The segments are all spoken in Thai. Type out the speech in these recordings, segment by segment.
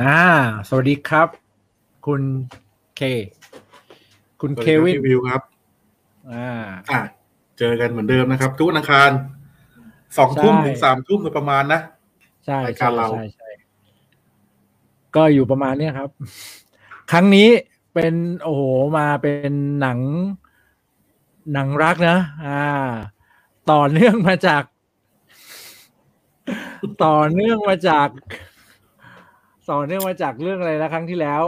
อ่า สวัสดีครับ คุณเค คุณเควินวิวครับ อ่าอะเจอกันเหมือนเดิมนะครับ ทุกวันอังคารสองทุ่มถึงสามทุ่มโดยประมาณนะใช่รายใช่การเราใช่ใช่ก็อยู่ประมาณเนี้ยครับ ครั้งนี้เป็นโอ้โหมาเป็นหนัง หนังรักนะ อ่า ต่อเนื่องมาจาก ต่อเนื่องมาจาก ต่อเนื่องมาจากเรื่องอะไรนะครั้งที่แล้ว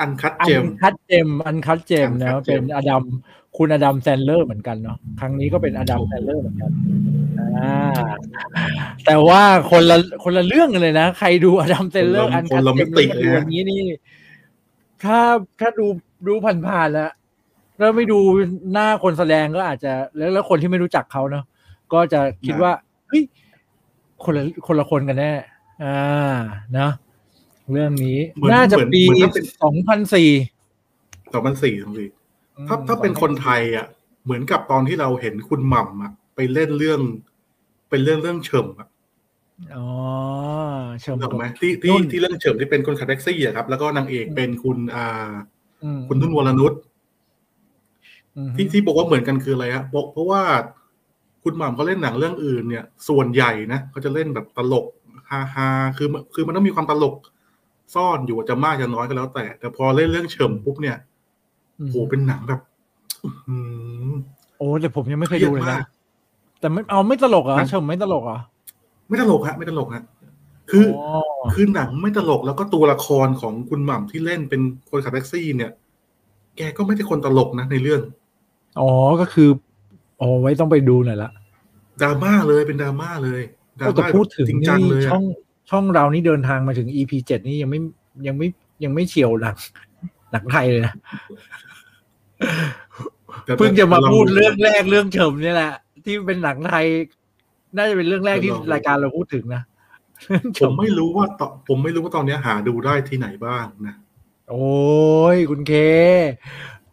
อันคัดอัเจมนคัดเจมอันคัดเจม Uncut นะ Gem เป็นอดัมคุณอดัมแซนเลอร์เหมือนกันเนาะครั้งนี้ก็เป็นอดัมแซนเลอร์เหมือนกันอ่าแต่ว่าคนละคนละเรื่องกันเลยนะ ใครดูอดัมแซนเลอร์คนละอันคัดคนละเจมิมติแล้วมาดูเลยนะอย่างนี้นี่ ถ้าถ้าดูดูผ่านๆแล้วแล้วไม่ดูหน้าคนแสดงก็อาจจะแล้วแล้วคนที่ไม่รู้จักเขาเนาะก็จะคิดว่าเฮ้ยคนละคนละคนกันแน่ อ่านะเรื่องนี้เหมือนน่าจะเหมือนปีเหมือนถ้าเป็นสองพันสี่สองพันสี่สองสี่ถ้าถ้าเป็นคนไทยอะ เหมือนกับตอนที่เราเห็นคุณหม่ำอะ ไปเล่นเรื่อง เป็นเรื่องเรื่องเฉิมอะอ๋อเชิญถูกไหมที่ที่ที่เรื่องเฉิมที่เป็นคนขับแท็กซี่อะครับ แล้วก็นางเอกเป็นคุณอ่าคุณนุ่นวรนุชที่ที่บอกว่าเหมือนกันคืออะไรฮะบอกเพราะว่าคุณหม่ำเขาเล่นหนังเรื่องอื่นเนี่ย ส่วนใหญ่นะเขาจะเล่นแบบตลก ฮาฮาคือคือมันต้องมีความตลกซ่อนอยู่จะมากจะน้อยก็แล้วแต่ แต่พอเล่นเรื่องเฉิมปุ๊บเนี่ยโหเป็นหนังแบบอื้อหือโอ้แต่ผมยังไม่เคยเครียดูดเลยมานะกแต่ไม่เอาไม่ตลกเหรอฮะเชิญไม่ตลกเหรอไม่ตลกฮะ ไม่ตลกฮะคือออคือหนังไม่ตลกแล้วก็ตัวละครของคุณหม่ำที่เล่นเป็นคนขับแท็กซี่ เนี่ย แกก็ไม่ใช่คนตลกนะในเรื่อง อ๋อก็คืออ๋อไว้ต้องไปดูหน่อยละดราม่าเลยเป็นดราม่าเลย ดราแต่ม่าพูดถึงจริงนี่จังเลยช่อะองช่องเรานี่เดินทางมาถึง EP เจ็ดนี่ยังไม่ยังไม่ยังไม่เฉียวหนังหนังไทยเลยนะแต่เพิ่งจะมาแต่พูดเรื่องแรกเรื่องเฉิมเนี่ยแหละ ที่เป็นหนังไทย น่าจะเป็นเรื่องแรกที่ลองดูรายการเราพูดถึงนะเรื่องผเฉิมไม่รู้ว่าตอนผมไม่รู้ว่าตอนนี้หาดูได้ที่ไหนบ้างนะโอ้ยคุณเค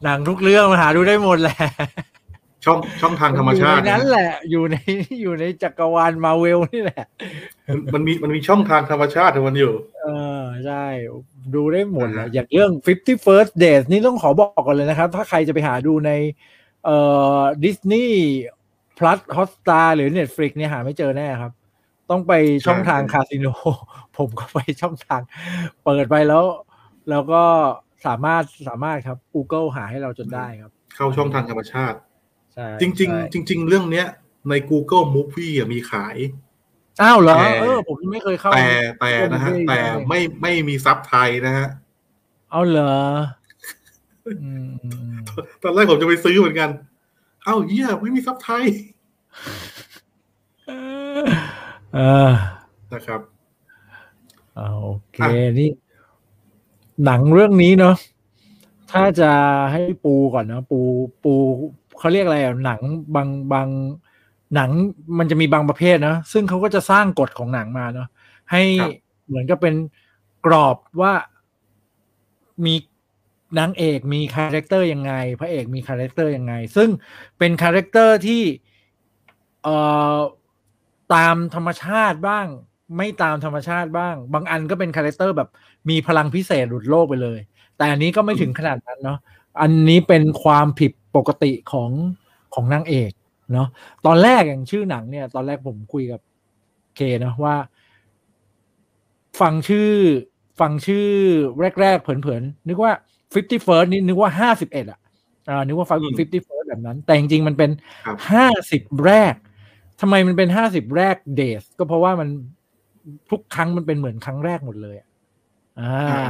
หนังทุกเรื่องมาหาดูได้หมดแหละ ช่องช่องทางธรรมชาติอยู่ในนั้นแหละ อยู่ในอยู่ในจักรวาลมาเวลนี่แหละ มันมันมีมันมีช่องทางธรรมชาติของมันอยู่ เออใช่ ดูได้หมดแหละอ่าฮะอย่างเรื่อง50 First Dates นี่ต้องขอบอกก่อนเลยนะครับ ถ้าใครจะไปหาดูในเอ่อดิสนีย์ plus Hotstar หรือ Netflix เนี่ยหาไม่เจอแน่ครับ ต้องไปช่องทางคาสิโน ผมก็ไปช่องทาง เปิดไปแล้ว แล้วก็สามารถสามารถครับ Google หาให้เราจนได้ครับ เข้าช่องทางธรรมชาติใช่ จริงใช่ๆจริง ๆ เรื่องเนี้ย ใน Google Movie อะมีขาย อ้าวเหรอแต่เออ ผมยังไม่เคยเข้า แต่แต่นะฮะ Google Movie แต่ไม่ไม่มีซับไทยนะฮะ เอาเหรออืมอืมตอนแรกผมจะไปซื้อเหมือนกัน เอ้าเหี้ยไม่มีซับไทยเออนะครับอ่าโอเคอะนี่ หนังเรื่องนี้เนาะถ้าจะให้ปูก่อนนะ ปูปู เขาเรียกอะไรอะหนังบางบางหนังมันจะมีบางประเภทนะซึ่งเขาก็จะสร้างกฎของหนังมาเนาะให้เหมือนกับเป็นกรอบว่ามีนางเอกมี character ยังไง พระเอกมี character ยังไง ซึ่งเป็น character ที่เอ่อตามธรรมชาติบ้าง ไม่ตามธรรมชาติบ้าง บางอันก็เป็น character แบบมีพลังพิเศษหลุดโลกไปเลย แต่อันนี้ก็ไม่ถึงขนาดนั้นเนาะอันนี้เป็นความผิด ปกติของของนางเอกเนาะตอนแรกอย่างชื่อหนังเนี่ย ตอนแรกผมคุยกับเคเนาะว่า ฟังชื่อฟังชื่อแรกๆเผินๆนึกว่า50 first นี่นึกว่า51อะอ่านึกว่าฟังอืม50 first แบบนั้น แต่จริงๆมันเป็นครับ50แรกทำไมมันเป็น50แรกเดสก็เพราะว่ามันทุกครั้งมันเป็นเหมือนครั้งแรกหมดเลยอะอ่าอ่า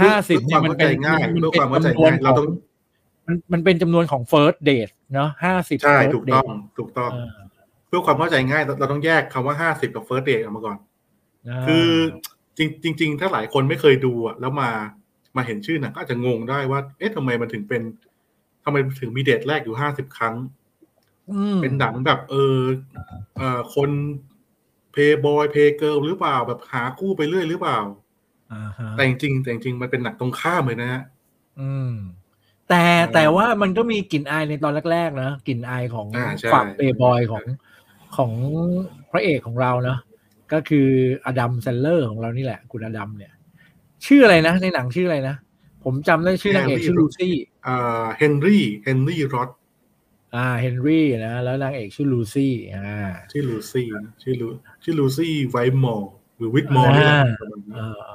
ห้าสิบเพื่อความเข้าใจง่ายมันเพื่อเป็ความนเข้าใจจำนวนง่ายขเราองต้อง มันมันเป็นจำนวนของ first date เนาะห้าสิบใช่ ถูกต้อง ถูกต้องอ่าเพื่อความเข้าใจง่ายเราเราต้องแยกคำว่าห้าสิบกับ first date ออกมาก่อนาคือจริงจริงๆถ้าหลายคนไม่เคยดูอะแล้วมามาเห็นชื่อหนังก็อาจจะงงได้ว่า เอ๊ะทำไมมันถึงเป็นทำไมถึงมีเดทแรกอยู่ห้าสิบครั้งอืมเป็นหนังแบบ เออเอ่อคนเพย์บอยเพย์เกิลหรือเปล่าแบบหาคู่ไปเรื่อยหรือเปล่าอ่าฮะแต่จริงๆแต่จริงๆมันเป็นหนังตรงข้ามเลยนะฮะอืม แต่อ่าแต่ว่ามันก็มีกลิ่นอายในตอนแรกๆนะกลิ่นอายของอ่าใช่ฝั่งเบย์บอยของของพระเอกของเราเนาะก็คือ Adam Sandler ของเรานี่แหละ คุณอดัมเนี่ย ชื่ออะไรนะ ในหนังชื่ออะไรนะ ผมจำได้ชื่อนางเอกชื่อลูซี่อ่าเฮนรี่เฮนรี่รอดอ่าเฮนรี่นะแล้วนางเอกชื่อลูซี่อ่าชื่อลูซี่ชื่อ Lu ชื่อ Lucy Whitmore หรือ Whitmore นี่แหละประมาณนี้อ่า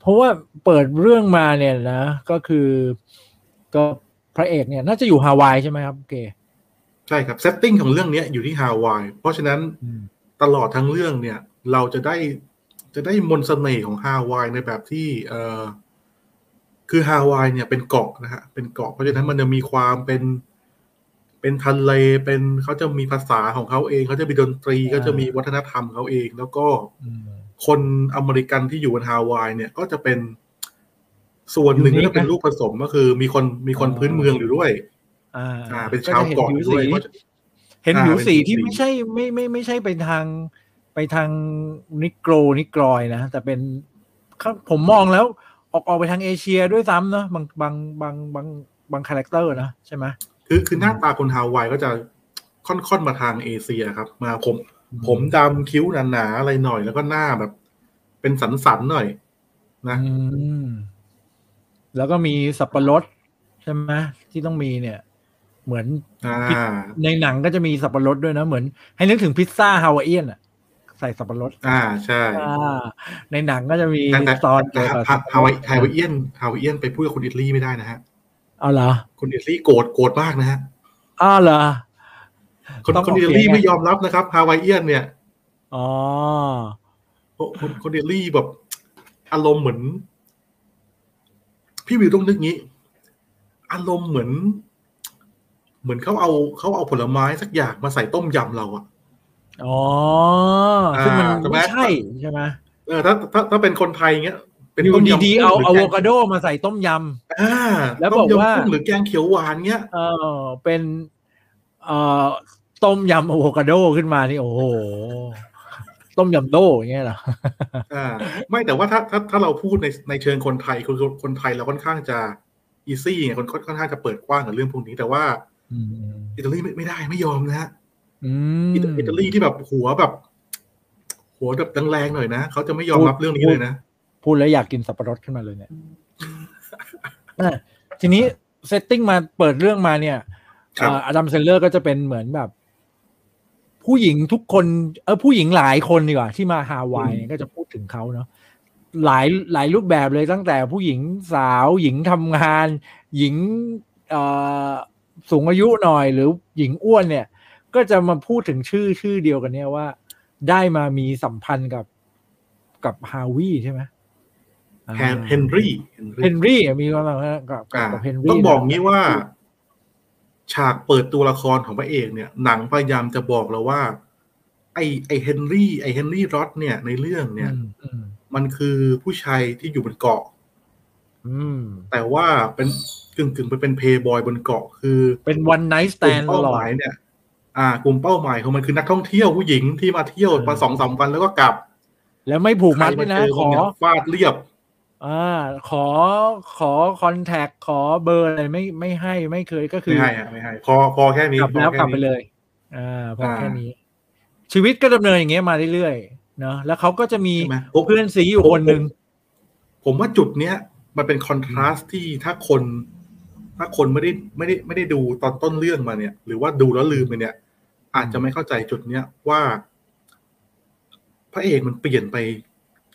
เพราะว่าเปิดเรื่องมาเนี่ยนะ ก็คือ ก็พระเอกเนี่ยน่าจะอยู่ฮาวายใช่ไหมครับเกใช่ครับ setting ของเรื่องเนี้ยอยู่ที่ฮาวายเพราะฉะนั้นอืมตลอดทั้งเรื่องเนี่ย เราจะได้จะได้มนต์เสน่ห์ของฮาวายในแบบที่เออคือฮาวายเนี่ยเป็นเกาะนะฮะเป็นเกาะเพราะฉะนั้นมันจะมีความเป็นเป็นทะเลเป็นเขาจะมีภาษาของเขาเองเขาจะมีดนตรีก็จะมีวัฒนธรรมเขาเอง แล้วก็อืมคนอเมริกันที่อยู่บนฮาวายเนี่ยก็จะเป็น ส่วนหนึ่ง Unique ก็จะเป็นนะลูกผสมก็คือ มีคนมีคนอ๋อพื้นเมืองอยู่ด้วย อ่าอ่าเป็นชาวเกาะอยู่ด้วยก็ก็จะจะเห็นอ่าผิวสีเป็นผิวสีที่ไม่ใช่ไม่ไม่ไม่ใช่ไปทางไปทางนิโกร negroid นะ แต่เป็นเขาผมมองแล้วออกออกไปทางเอเชียด้วยซ้ำเนอะบางบางบางบางบาง character นะใช่ไหมคือคือหน้าตาคนฮาวายก็จะค่อนๆมาทางเอเชียครับ มาผม ผมดำคิ้วหนาๆอะไรหน่อย แล้วก็หน้าแบบ เป็นสันๆหน่อย นะอืม แล้วก็มีสับปะรดใช่ไหมที่ต้องมีเนี่ย เหมือนอ่าในหนังก็จะมีสับปะรดด้วยนะ เหมือน ให้นึกถึงพิซซ่าฮาวายเอียนอะใส่สับปะรด อ่าใช่อ่าในหนังก็จะมีแต่แต่ตอนแต่เกี่ยวกับฮาฮาวายฮาวายเอียนฮาวายเอียนไปพูดกับคุณอิตลี่ไม่ได้นะฮะเอาเหรอคุณอิตลี่โกรธโกรธมากนะฮะอ้าวเหรอคนต้องคนออกอิตเสียงลี่ไงไม่ยอมรับนะครับฮาวายเอียนเนี่ยอ๋อเพราะคนคนอิตลี่แบบอารมณ์เหมือน พี่วิวต้องนึกงี้ อารมณ์เหมือน เหมือนเขาเอาเขาเอาผลไม้สักอย่างมาใส่ต้มยำเราอะอ๋อซึ่งมันอ่าใช่ไหมไม่ใช่ใช่ไหมเออถ้าถ้าถ้าเป็นคนไทยเงี้ย เป็นอยู่ต้มยำดีๆกุ้งเอาหรือะแกโวงคาโดมาใส่ต้มยอ่าแล้วบอกว่าต้มยำกุ้งหรือแกงเขียวหวานเงี้ยำเออเป็น เอ่อต้มยำอะโวคาโดขึ้นมานี่โอ้โห ต้มยำโดอย่างเงี้ยเหรออ่า ไม่แต่ว่าถ้าถ้าถ้าเราพูดในในเชิงคนไทยคือคนคนไทยเราค่อนข้างจะอีซี่ไงคนค่อนข้างจะเปิดกว้างกับเรื่องพวกนี้ แต่ว่าอืมอิตาลีไม่ไม่ได้ไม่ยอมนะฮะอืมอิตาอิตาลีที่แบบหัวแบบ หัวแบบแรงๆหน่อยนะเขาจะไม่ยอมรับเรื่องนี้เลยนะพูดแล้วอยากกินสับปะรดขึ้นมาเลยเนี่ยอะทีนี้ setting มาเปิดเรื่องมาเนี่ยครับ Adam Sandler ก็จะเป็นเหมือนแบบ ผู้หญิงทุกคนเออผู้หญิงหลายคนดีกว่า ที่มาฮาวายเนี่ยก็จะพูดถึงเขาเนาะหลายหลายรูปแบบเลยตั้งแต่ผู้หญิงสาวหญิงทำงาน หญิงเอ่อสูงอายุหน่อยหรือหญิงอ้วนเนี่ย ก็จะมาพูดถึงชื่อชื่อเดียวกันเนี่ยว่า ได้มามีสัมพันธ์กับกับฮาวิใช่ไหมอ่าแฮนเฮนรี่เฮนรี่อะมีความสัมพันธ์กับกับอ่ากับเฮนรี่ต้องบอกนะงี้ว่า ฉากเปิดตัวละครของพระเอกเนี่ย หนังพยายามจะบอกเราว่า ไอไอเฮนรี่ไอ Henry Roth เนี่ย ในเรื่องเนี่ยอืมอืมมันคือผู้ชายที่อยู่บนเกาะอืมแต่ว่าเป็นกึ่งกึ่งๆไปเป็นเพย์บอยบนเกาะคือ เป็นวันไนท์สแตกลุ่นมตเป้าลอหดมายเนี่ย อ่ากลุ่มเป้าหมายของมันคือนักท่องเที่ยวผู้หญิงที่มาเที่ยวเออมาสองสามวันแล้วก็กลับ แล้วไม่ผูกมัดด้วยนะใครขมาอเจมันเนี่ยฟาดเรียบ อ่าขอขอคอนแทคขอเบอร์อะไรไม่ไม่ให้ไม่เคยก็คืไม่อให้อะไม่ให้พอพอแค่นี้กลับพอแล้วค่กลับไปนี้เลยอ่าพอแค่อ่านี้ ชีวิตก็ดำเนินอย่างเงี้ยมาเรื่อยๆเนาะแล้วเขาก็จะมีใช่ไหมเพื่อนซีอยู่คนหนึ่งผมว่าจุดเนี้ยมันเป็นคอนทราสต์ที่ถ้าคน ถ้าคนไม่ได้ไม่ได้ไม่ได้ดูตอนต้นเรื่องมาเนี่ย หรือว่าดูแล้วลืมไปเนี่ย อาจจะไม่เข้าใจจุดเนี้ยว่า พระเอกมันเปลี่ยนไป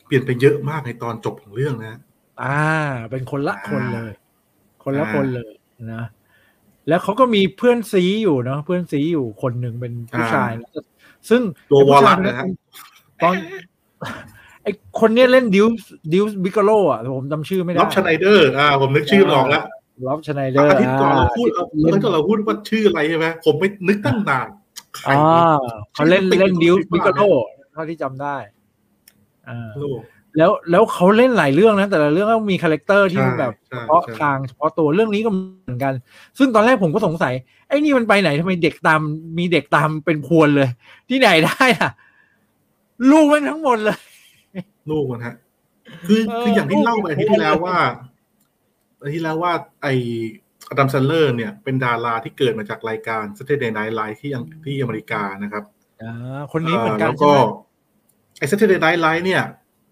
เปลี่ยนไปเยอะมากในตอนจบของเรื่องนะ อ่า เป็นคนละคนเลย คนละอ่าคนเลยนะ แล้วเขาก็มีเพื่อนซีอยู่เนาะเพื่อนซีอยู่คนหนึ่งเป็นผู้ชายนะซึ่งตัววอลไอ้ลัผู้ตชายนะฮะตอนไอคนเนี้ยเล่นดิวดิวบิกโลอะแต่ผมจำชื่อไม่ได้ล็อบชไนเดอร์อ่าผมนึกชื่อมันออกแล้วล็อบชไนเดอร์อาทิตย์ก่อนเราพูดเอาเล่อาทิตนย์ก่อนเราพูดว่าชื่ออะไรใช่ไหมผมไม่นึกตั้งนานใครอ่าเขาเล่นชื่อเล่นติดดิวอยู่บิที่กบ้านโลเท่าที่จำได้ อ่าโลกแล้วแล้วเขาเล่นหลายเรื่องนะ แต่ละเรื่องก็มีคาแรคเตอร์ที่ใช่มันแบบใช่เฉพาะใช่ทางเฉพาะตัวเรื่องนี้ก็เหมือนกัน ซึ่งตอนแรกผมก็สงสัย ไอ้นี่มันไปไหนทำไมเด็กตามมีเด็กตามเป็นพวนเลย ที่ไหนได้อะ ลูกมันทั้งหมดเลย ลูกมันฮะ คือเออคืออย่างที่ลูกเล่าไปอาทิตย์ที่แล้วว่าอาทิตย์ที่แล้วว่า ไออดัมซันเลอร์เนี่ยเป็นดาราที่เกิดมาจากรายการ Saturday Night Live ที่อังที่อเมริกานะครับอ่าคนนี้เหมือนกันแล้วใช่ก็ไหม ไอ้ Saturday Night Live เนี่ย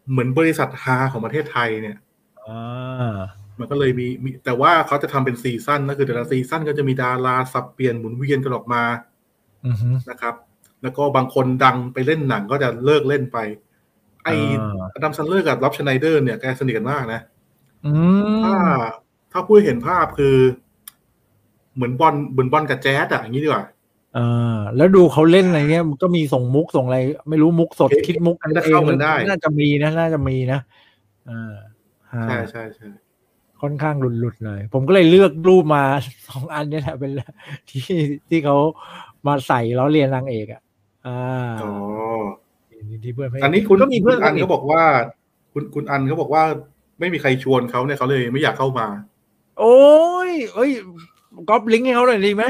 เหมือนบริษัทฮาของประเทศไทยเนี่ยอ่ามันก็เลยมีมี แต่ว่าเขาจะทำเป็น season ก็คือแต่ละ season ก็จะมีดาราสับเปลี่ยนหมุนเวียนกันออกมาอือฮึนะครับ แล้วก็บางคนดังไปเล่นหนังก็จะเลิกเล่นไป ไอ้อ่าอดัมซันเลอร์กับล็อบชไนเดอร์เนี่ยแกสนิทกันมากนะอืถ้ามถ้าพูดให้เห็นภาพคือ เหมือนบอลเหมือนบอลกับแจ๊สอะอย่างนี้ดีกว่า อ่าแล้วดูเขาเล่นอะไรเงี้ยมันก็มีส่งมุกส่งอะไร ไม่รู้มุกสดเอ๊ะคิดมุกกันจะเองเข้ากันได้น่าจะมีนะ น่าจะมีนะอ่าฮะใช่ใช่ใช่ค่อนข้างหลุดๆเลย ผมก็เลยเลือกรูปมาสองอันเนี่ยแหละเป็นที่ที่เขามาใส่ล้อเลียนนางเอกอะอ่าอ๋อที่เพื่อนพระเกอันนี้คุณก็มีเพื่อนคุณอันสนิทเขาบอกว่า คุณคุณอันเขาบอกว่า ไม่มีใครชวนเขาเนี่ยเขาเลยไม่อยากเข้ามา โอ้ยเอ้ยก๊อปลิงก์ให้เขาหน่อยดีไหม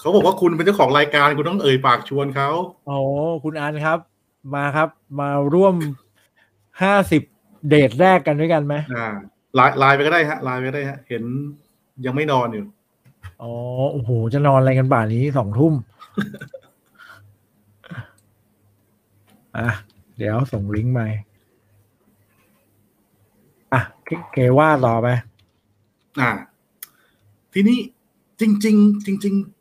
เขาบอกว่าคุณเป็นเจ้าของรายการคุณต้องเอ่ยปากชวนเขาโอ้คุณอันครับ มาครับ มาร่วมห้าสิบเดทแรกกันด้วยกันไหมอ่าไลน์ไลน์ไปก็ได้ฮะไลน์ไปก็ได้ฮะ เห็นยังไม่นอนอยู่อ๋อโอ้โหจะนอนอะไรกันป่านนี้สองทุ่มอะเดี๋ยวส่งลิงก์ไปอะเคเคว่าต่อไปอ่า ทีนี้จริง ๆ จริง ๆ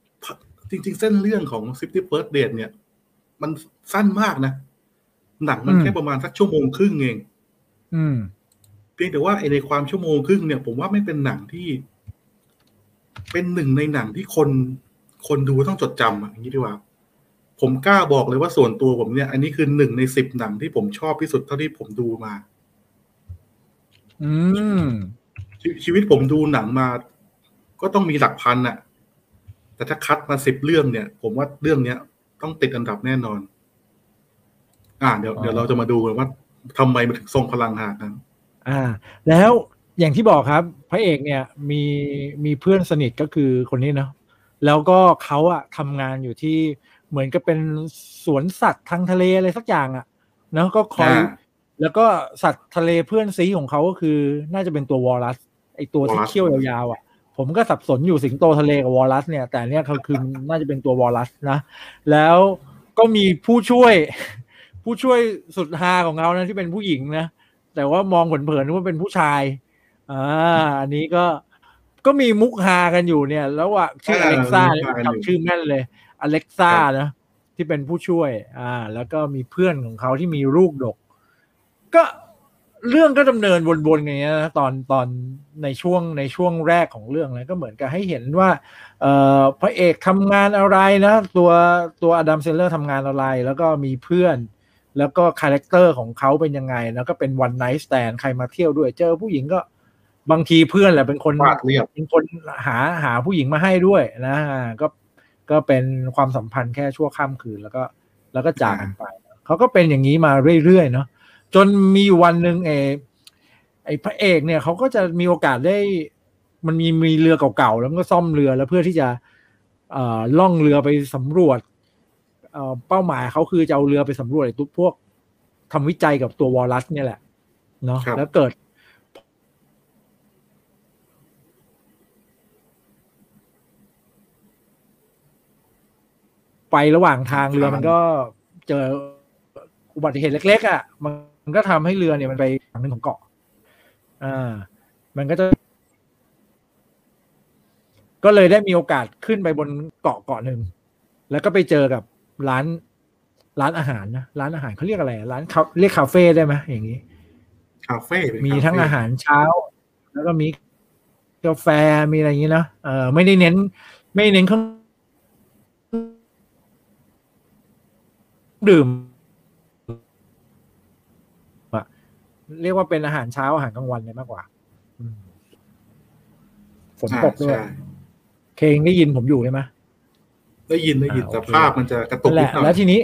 จริง ๆ เส้นเรื่องของ City First Date เนี่ย มันสั้นมากนะ หนังมันอืมแค่ประมาณสักชั่วโมงครึ่งเองอืมเพียงแต่ว่าไอ้ในความชั่วโมงครึ่งเนี่ย ผมว่าไม่เป็นหนังที่ เป็นหนึ่งในหนังที่คนคนดูต้องจดจำอะอย่างนี้ดีกว่า ผมกล้าบอกเลยว่าส่วนตัวผมเนี่ย อันนี้คือหนึ่งในสิบหนังที่ผมชอบที่สุดเท่าที่ผมดูมา อืมชชีวิตผมดูหนังมา ก็ต้องมีหลักพันอะ แต่ถ้าคัดมาสิบเรื่องเนี่ย ผมว่าเรื่องเนี้ย ต้องติดอันดับแน่นอน อ่า เดี๋ยวอ๋อเดี๋ยวเราจะมาดูกันว่าทำไมมันถึงทรงพลังขนาดนั้น อ่า แล้วอย่างที่บอกครับ พระเอกเนี่ยมีมีเพื่อนสนิทก็คือคนนี้เนาะแล้วก็เขาอะทำงานอยู่ที่เหมือนกับเป็นสวนสัตว์ทางทะเลอะไรสักอย่างอะเนาะก็คอยอ่าแล้วก็สัตว์ทะเลเพื่อนซีของเขาก็คือ น่าจะเป็นตัววอลลัสไอตัวที่ walrus เขี้ยวยาวๆอะ ผมก็สับสนอยู่สิงโตทะเลกับวอลลัสเนี่ย แต่เนี่ยเขาคือน่าจะเป็นตัววอลลัสนะ แล้วก็มีผู้ช่วย ผู้ช่วยสุดฮาของเขานะที่เป็นผู้หญิงนะ แต่ว่ามองเผินๆนึกว่าเป็นผู้ชายอ่าอันนี้ก็ก็มีมุกฮากันอยู่เนี่ย แล้วว่าชื่อออ่าเล็กซ่ามุกฮากันอยู่จำชื่อแม่นเลยAlexa นะที่เป็นผู้ช่วย อ่า แล้วก็มีเพื่อนของเขาที่มีลูกดก ก็ เรื่องก็ดำเนินวนๆอย่างเงี้ยนะตอนตอนในช่วงในช่วงแรกของเรื่องนะก็เหมือนกับให้เห็นว่า เอ่อพระเอกทำงานอะไรนะ ตัวตัว Adam Sandler ทำงานอะไร แล้วก็มีเพื่อน แล้วก็ character ของเขาเป็นยังไง แล้วก็เป็น one night stand ใครมาเที่ยวด้วยเจอผู้หญิงก็บางทีเพื่อนแหละเป็นคนวาดเรียบเป็นคนหาหาผู้หญิงมาให้ด้วยนะอ่าก็ก็เป็นความสัมพันธ์แค่ชั่วข้ามคืนแล้วก็ แล้วก็จากกันไป เขาก็เป็นอย่างนี้มาเรื่อยๆเนาะ จนมีอยู่วันหนึ่งเออไอ้พระเอกเนี่ยเขาก็จะมีโอกาสได้ มันมีมีเรือเก่าๆแล้วมันก็ซ่อมเรือแล้วเพื่อที่จะเอ่อล่องเรือไปสำรวจเอ่อเป้าหมายเขาคือจะเอาเรือไปสำรวจไอ้ตุ๊พวกทำวิจัยกับตัววอลลัสเนี่ยแหละเนาะครับแล้วเกิดไประหว่างทางเรือมันก็เจออุบัติเหตุเล็ก ๆ อะ มัน ก็ทำให้เรือเนี่ยมันไปฝั่งหนึงของเกาะ อ่า มันก็จะ ก็เลยได้มีโอกาสขึ้นไปบนเกาะเกาะหนึ่ง แล้วก็ไปเจอกับร้าน ร้านอาหารนะ ร้านอาหารเขาเรียกอะไร ร้านเขาเรียกคาเฟ่ได้ไหมอย่างนี้ คาเฟ่เป็นมีคเฟ่ทั้งอาหารเช้า แล้วก็มีกาแฟ มีอะไรอย่างนี้นะ เออไม่ได้เน้น ไม่ได้เน้นเครื่องดื่มอะ เรียกว่าเป็นอาหารเช้าอาหารกลางวันเลยมากกว่าอืมฝนอ่าตกด้วยใช่เคงได้ยินผมอยู่ใช่ไหมได้ยินได้ยินอ่าแต่โอเคภาพมันจะกระตุกนั่นแหนิดละหน่อยแล้วทีนี้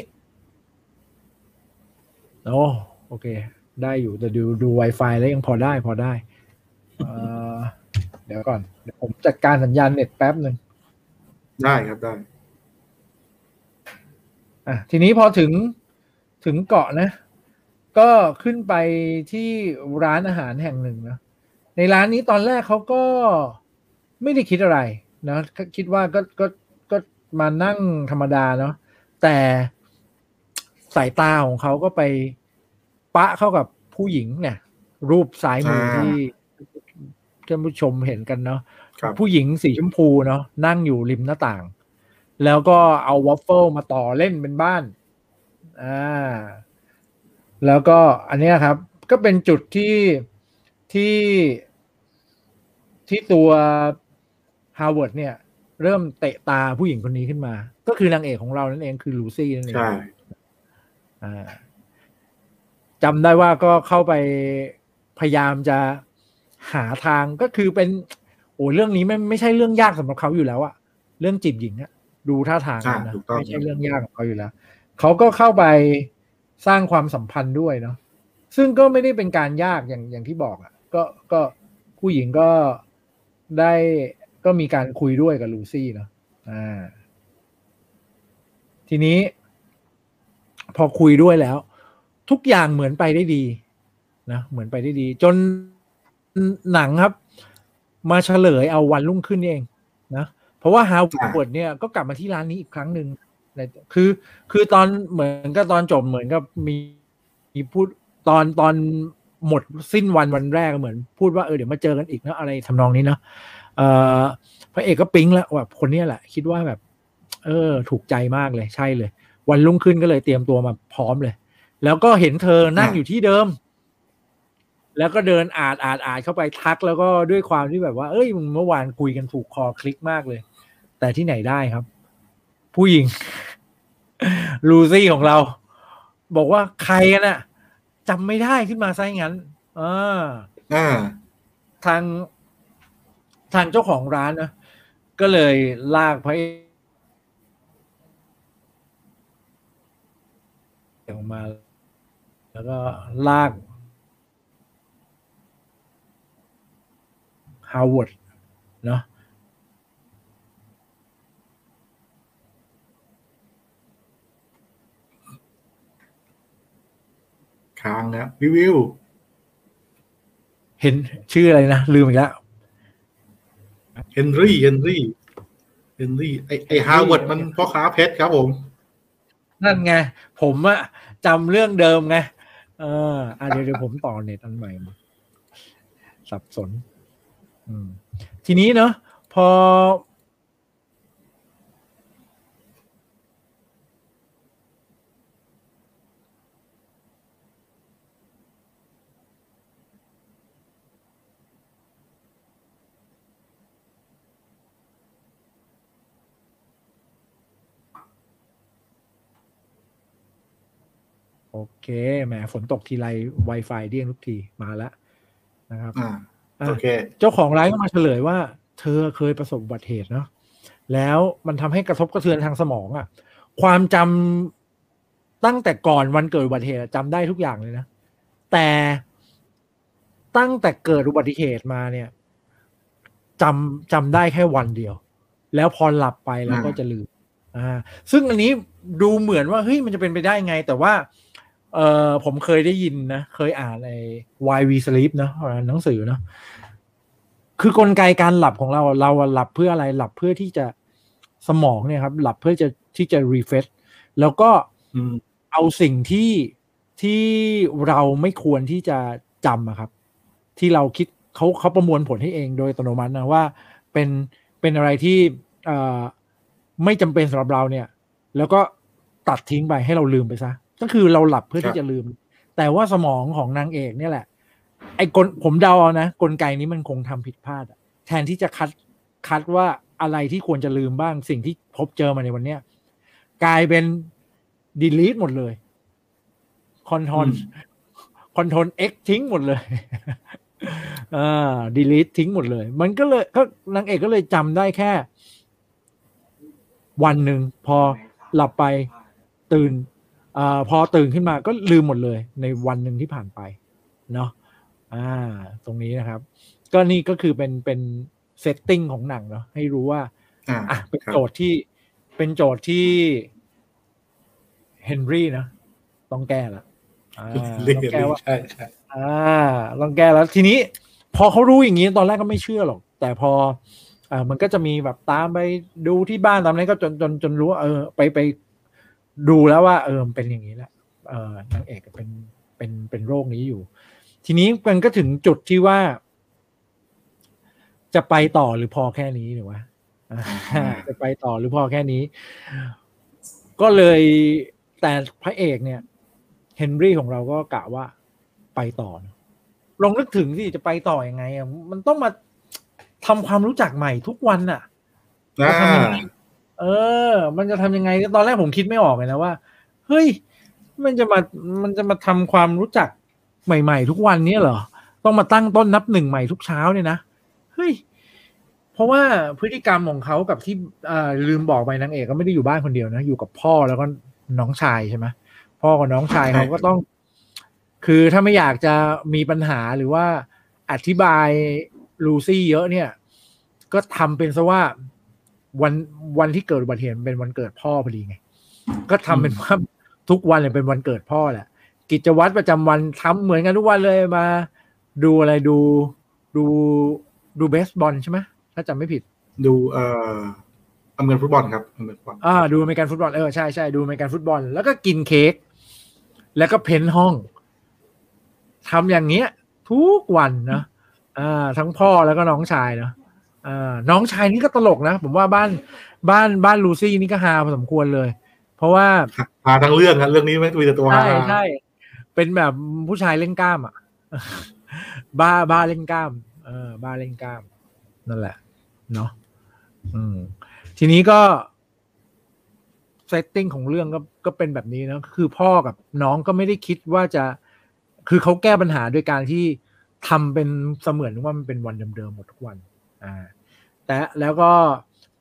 โอ้โอเค ได้อยู่แต่ดูดู Wi-Fi แล้วยังพอได้พอได้เอ่อเดี๋ยวก่อนเดี๋ยวผมจัดการสัญญาณเน็ตแป๊บหนึ่งได้ครับได้อะทีนี้พอถึงถึงเกาะนะ ก็ขึ้นไปที่ร้านอาหารแห่งหนึ่งนะในร้านนี้ตอนแรกเขาก็ไม่ได้คิดอะไรนะคิดว่าก็ก็ก็มานั่งธรรมดาเนาะแต่สายตาของเขาก็ไปปะเข้ากับผู้หญิงเนี่ย รูปซ้ายมือที่ท่านผู้ชมเห็นกันเนาะผู้หญิงสีชมพูเนาะนั่งอยู่ริมหน้าต่าง แล้วก็เอาวอฟเฟิลมาต่อเล่นเป็นบ้าน อ่า แล้วก็อันนี้ครับ ก็เป็นจุดที่ที่ที่ตัว Howard เนี่ย เริ่มเตะตาผู้หญิงคนนี้ขึ้นมา ก็คือนางเอกของเรานั่นเองคือลูซี่นั่นเองใช่จำได้ว่าก็เข้าไปพยายามจะหาทางก็คือเป็น โอ้เรื่องนี้ไม่ไม่ใช่เรื่องยากสำหรับเขาอยู่แล้วอะเรื่องจีบหญิงอะดูท่าทางนะไม่ใช่เรื่องยากของเขาอยู่แล้วเขาก็เข้าไป สร้างความสัมพันธ์ด้วยเนาะซึ่งก็ไม่ได้เป็นการยากอย่างอย่างที่บอกอะ่ะ ก็ก็ผู้หญิงก็ได้ก็มีการคุยด้วยกับลูซี่เนาะอ่า ทีนี้ พอคุยด้วยแล้ว ทุกอย่างเหมือนไปได้ดีนะเหมือนไปได้ดี จนหนังครับ มาเฉลยเอาวันรุ่งขึ้นเองนะเพราะว่า Howard เนี่ยก็กลับมาที่ร้านนี้อีกครั้งหนึ่ง คือ คือตอนเหมือนกับตอนจบเหมือนกับมีมีพูดตอนตอนหมดสิ้นวันวันแรกเหมือน พูดว่าเออเดี๋ยวมาเจอกันอีกนะอะไรทำนองนี้เนาะเออพระเอกก็ปิ๊งแล้วแบบคนนี้แหละ คิดว่าแบบ เออ ถูกใจมากเลยใช่เลย วันรุ่งขึ้นก็เลยเตรียมตัวมาพร้อมเลย แล้วก็เห็นเธอนั่งอยู่ที่เดิม แล้วก็เดินอาดอาดอาดเข้าไปทักแล้วก็ด้วยความที่แบบว่า เอ้ยเมื่อวานคุยกันถูกคอคลิกมากเลย แต่ที่ไหนได้ครับ ผู้หญิง ลูซี่ของเรา บอกว่าใครกันอะจำไม่ได้ขึ้นมาซะงั้นอ่าอ่าทางทางเจ้าของร้านนะก็เลยลากพระออกมา แล้วก็ลากฮาวเวิร์ดเนาะ ค้างแล้ววิวิว เห็นชื่ออะไรนะ ลืมอีกแล้วเฮนรี่เฮนรี่เฮนรี่ไอไอฮาวเวิร์ดมันพ่อค้าเพชรครับผม นั่นไง ผมอะจำเรื่องเดิมไงเอออะเดี๋ยวเดี๋ยวผมต่อเน็ตอันใหม่มาสับสน อืม ทีนี้เนาะพอ เคแหมฝนตกทีไร Wi-Fi เดี้ยงทุกทีมาแล้วนะครับโอเค เจ้าของร้านก็มาเฉลยว่า เธอเคยประสบอุบัติเหตุเนาะแล้วมันทำให้กระทบกระเทือนทางสมองอะ่ะ ความจำตั้งแต่ก่อนวันเกิดอุบัติเหตุจำได้ทุกอย่างเลยนะ แต่ตั้งแต่เกิดอุบัติเหตุมาเนี่ยจำจำได้แค่วันเดียว แล้วพอหลับไปแล้วก็จะลืมอ่าซึ่งอันนี้ดูเหมือนว่าเฮ้ยมันจะเป็นไปได้ไง แต่ว่า เออผมเคยได้ยินนะ เคยอ่านใน Why We Sleep นะหนังสือเนาะคือกลไกการหลับของเราเราหลับเพื่ออะไรหลับเพื่อที่จะสมองเนี่ยครับ หลับเพื่อจะที่จะรีเฟรชแล้วก็เอาสิ่งที่ที่เราไม่ควรที่จะจำอะครับ ที่เราคิดเขาเขาประมวลผลให้เองโดยอัตโนมัตินะว่าเป็นเป็นอะไรที่ไม่จำเป็นสำหรับเราเนี่ย แล้วก็ตัดทิ้งไปให้เราลืมไปซะ ก็คือเราหลับเพื่อที่จะลืม แต่ว่าสมองของนางเอกเนี่ยแหละ ไอ้กลผมเดาเอานะกลไกนี้มันคงทำผิดพลาดแทนที่จะคัดคัดว่าอะไรที่ควรจะลืมบ้างสิ่งที่พบเจอมาในวันเนี้ยกลายเป็น delete หมดเลย control control X ทิ้งหมดเลยอ่า delete ทิ้งหมดเลย มันก็เลยก็นางเอกก็เลยจำได้แค่ วันหนึ่งพอหลับไปตื่น อพอตื่นขึ้นมาก็ลืมหมดเลยในวันหนึ่งที่ผ่านไปเนาะอ่าตรงนี้นะครับ ก็นี่ก็คือเป็นเป็น setting ของหนังเนาะให้รู้ว่าอะเป็นโจทย์ที่เป็นโจทย์ที่เฮนรี่นะต้องแก้ละต้องแก้ว่าใช่ใช่อ่าต้องแก้แล้วทีนี้ พอเขารู้อย่างนี้ตอนแรกก็ไม่เชื่อหรอก แต่พออ่ามันก็จะมีแบบตามไปดูที่บ้านตามนั้นก็จนจนจนรู้ว่าเออไปไป ดูแล้วว่าเออเป็นอย่างนี้แหละเออนางเอกเป็นเป็นเป็นโรคนี้อยู่ ทีนี้มันก็ถึงจุดที่ว่า จะไปต่อหรือพอแค่นี้หรือวะจะไปต่อหรือพอแค่นี้ ก็เลยแต่พระเอกเนี่ยเฮนรี่ของเราก็กะว่าไปต่อลองนึกถึงสิจะไปต่ออยังไงอะมันต้องมาทำความรู้จักใหม่ทุกวันอะจะทำยังไง เออ มันจะทำยังไงตอนแรกผมคิดไม่ออกเลยนะว่า เฮ้ย มันจะมา มันจะมาทำความรู้จักใหม่ ๆ ทุกวันนี้เหรอ ต้องมาตั้งต้นนับหนึ่งใหม่ทุกเช้าเนี่ยนะ เฮ้ย เพราะว่าพฤติกรรมของเขากับที่อ่าลืมบอกไปนางเอกก็ไม่ได้อยู่บ้านคนเดียวนะ อยู่กับพ่อแล้วก็น้องชายใช่ไหมพ่อกับน้องชายเขาก็ต้อง คือถ้าไม่อยากจะมีปัญหาหรือว่าอธิบายลูซี่เยอะเนี่ย ก็ทำเป็นซะว่า วันวันที่เกิดอุบัติเหตุเป็นวันเกิดพ่อพอดีไง ก็ทำเป็นว่าทุกวันเลยเป็นวันเกิดพ่อแหละ กิจวัตรประจำวันทำเหมือนกันทุกวันเลยมา ดูอะไรดูดูดูเบสบอลใช่ไหมถ้าจำไม่ผิด ดูเอ่ออเมริกันฟุตบอลครับอเมริกันอ่าดูอเมริกันฟุตบอลเออใช่ใช่ดูอเมริกันฟุตบอล แล้วก็กินเค้กแล้วก็ paint ห้องทำอย่างเงี้ย ทุกวันนะอ่าทั้งพ่อแล้วก็น้องชายเนาะอ่า น้องชายนี่ก็ตลกนะ ผมว่าบ้านบ้านบ้านลูซี่นี่ก็ฮาพอสมควรเลย เพราะว่าฮาทั้งเรื่องครับเรื่องนี้ไม่มีแต่ตัวฮาใช่ใช่เป็นแบบผู้ชายเล่นกล้ามอะบ้าบ้าเล่นกล้าม เออ บ้าเล่นกล้าม นั่นแหละ เนาะอืม ทีนี้ก็เซตติ้งของเรื่องก็ก็เป็นแบบนี้นะคือพ่อกับน้องก็ไม่ได้คิดว่าจะ คือเขาแก้ปัญหาด้วยการที่ทำเป็นเสมือนว่ามันเป็นวันเดิมๆหมดทุกวัน อ่าแต่แล้วก็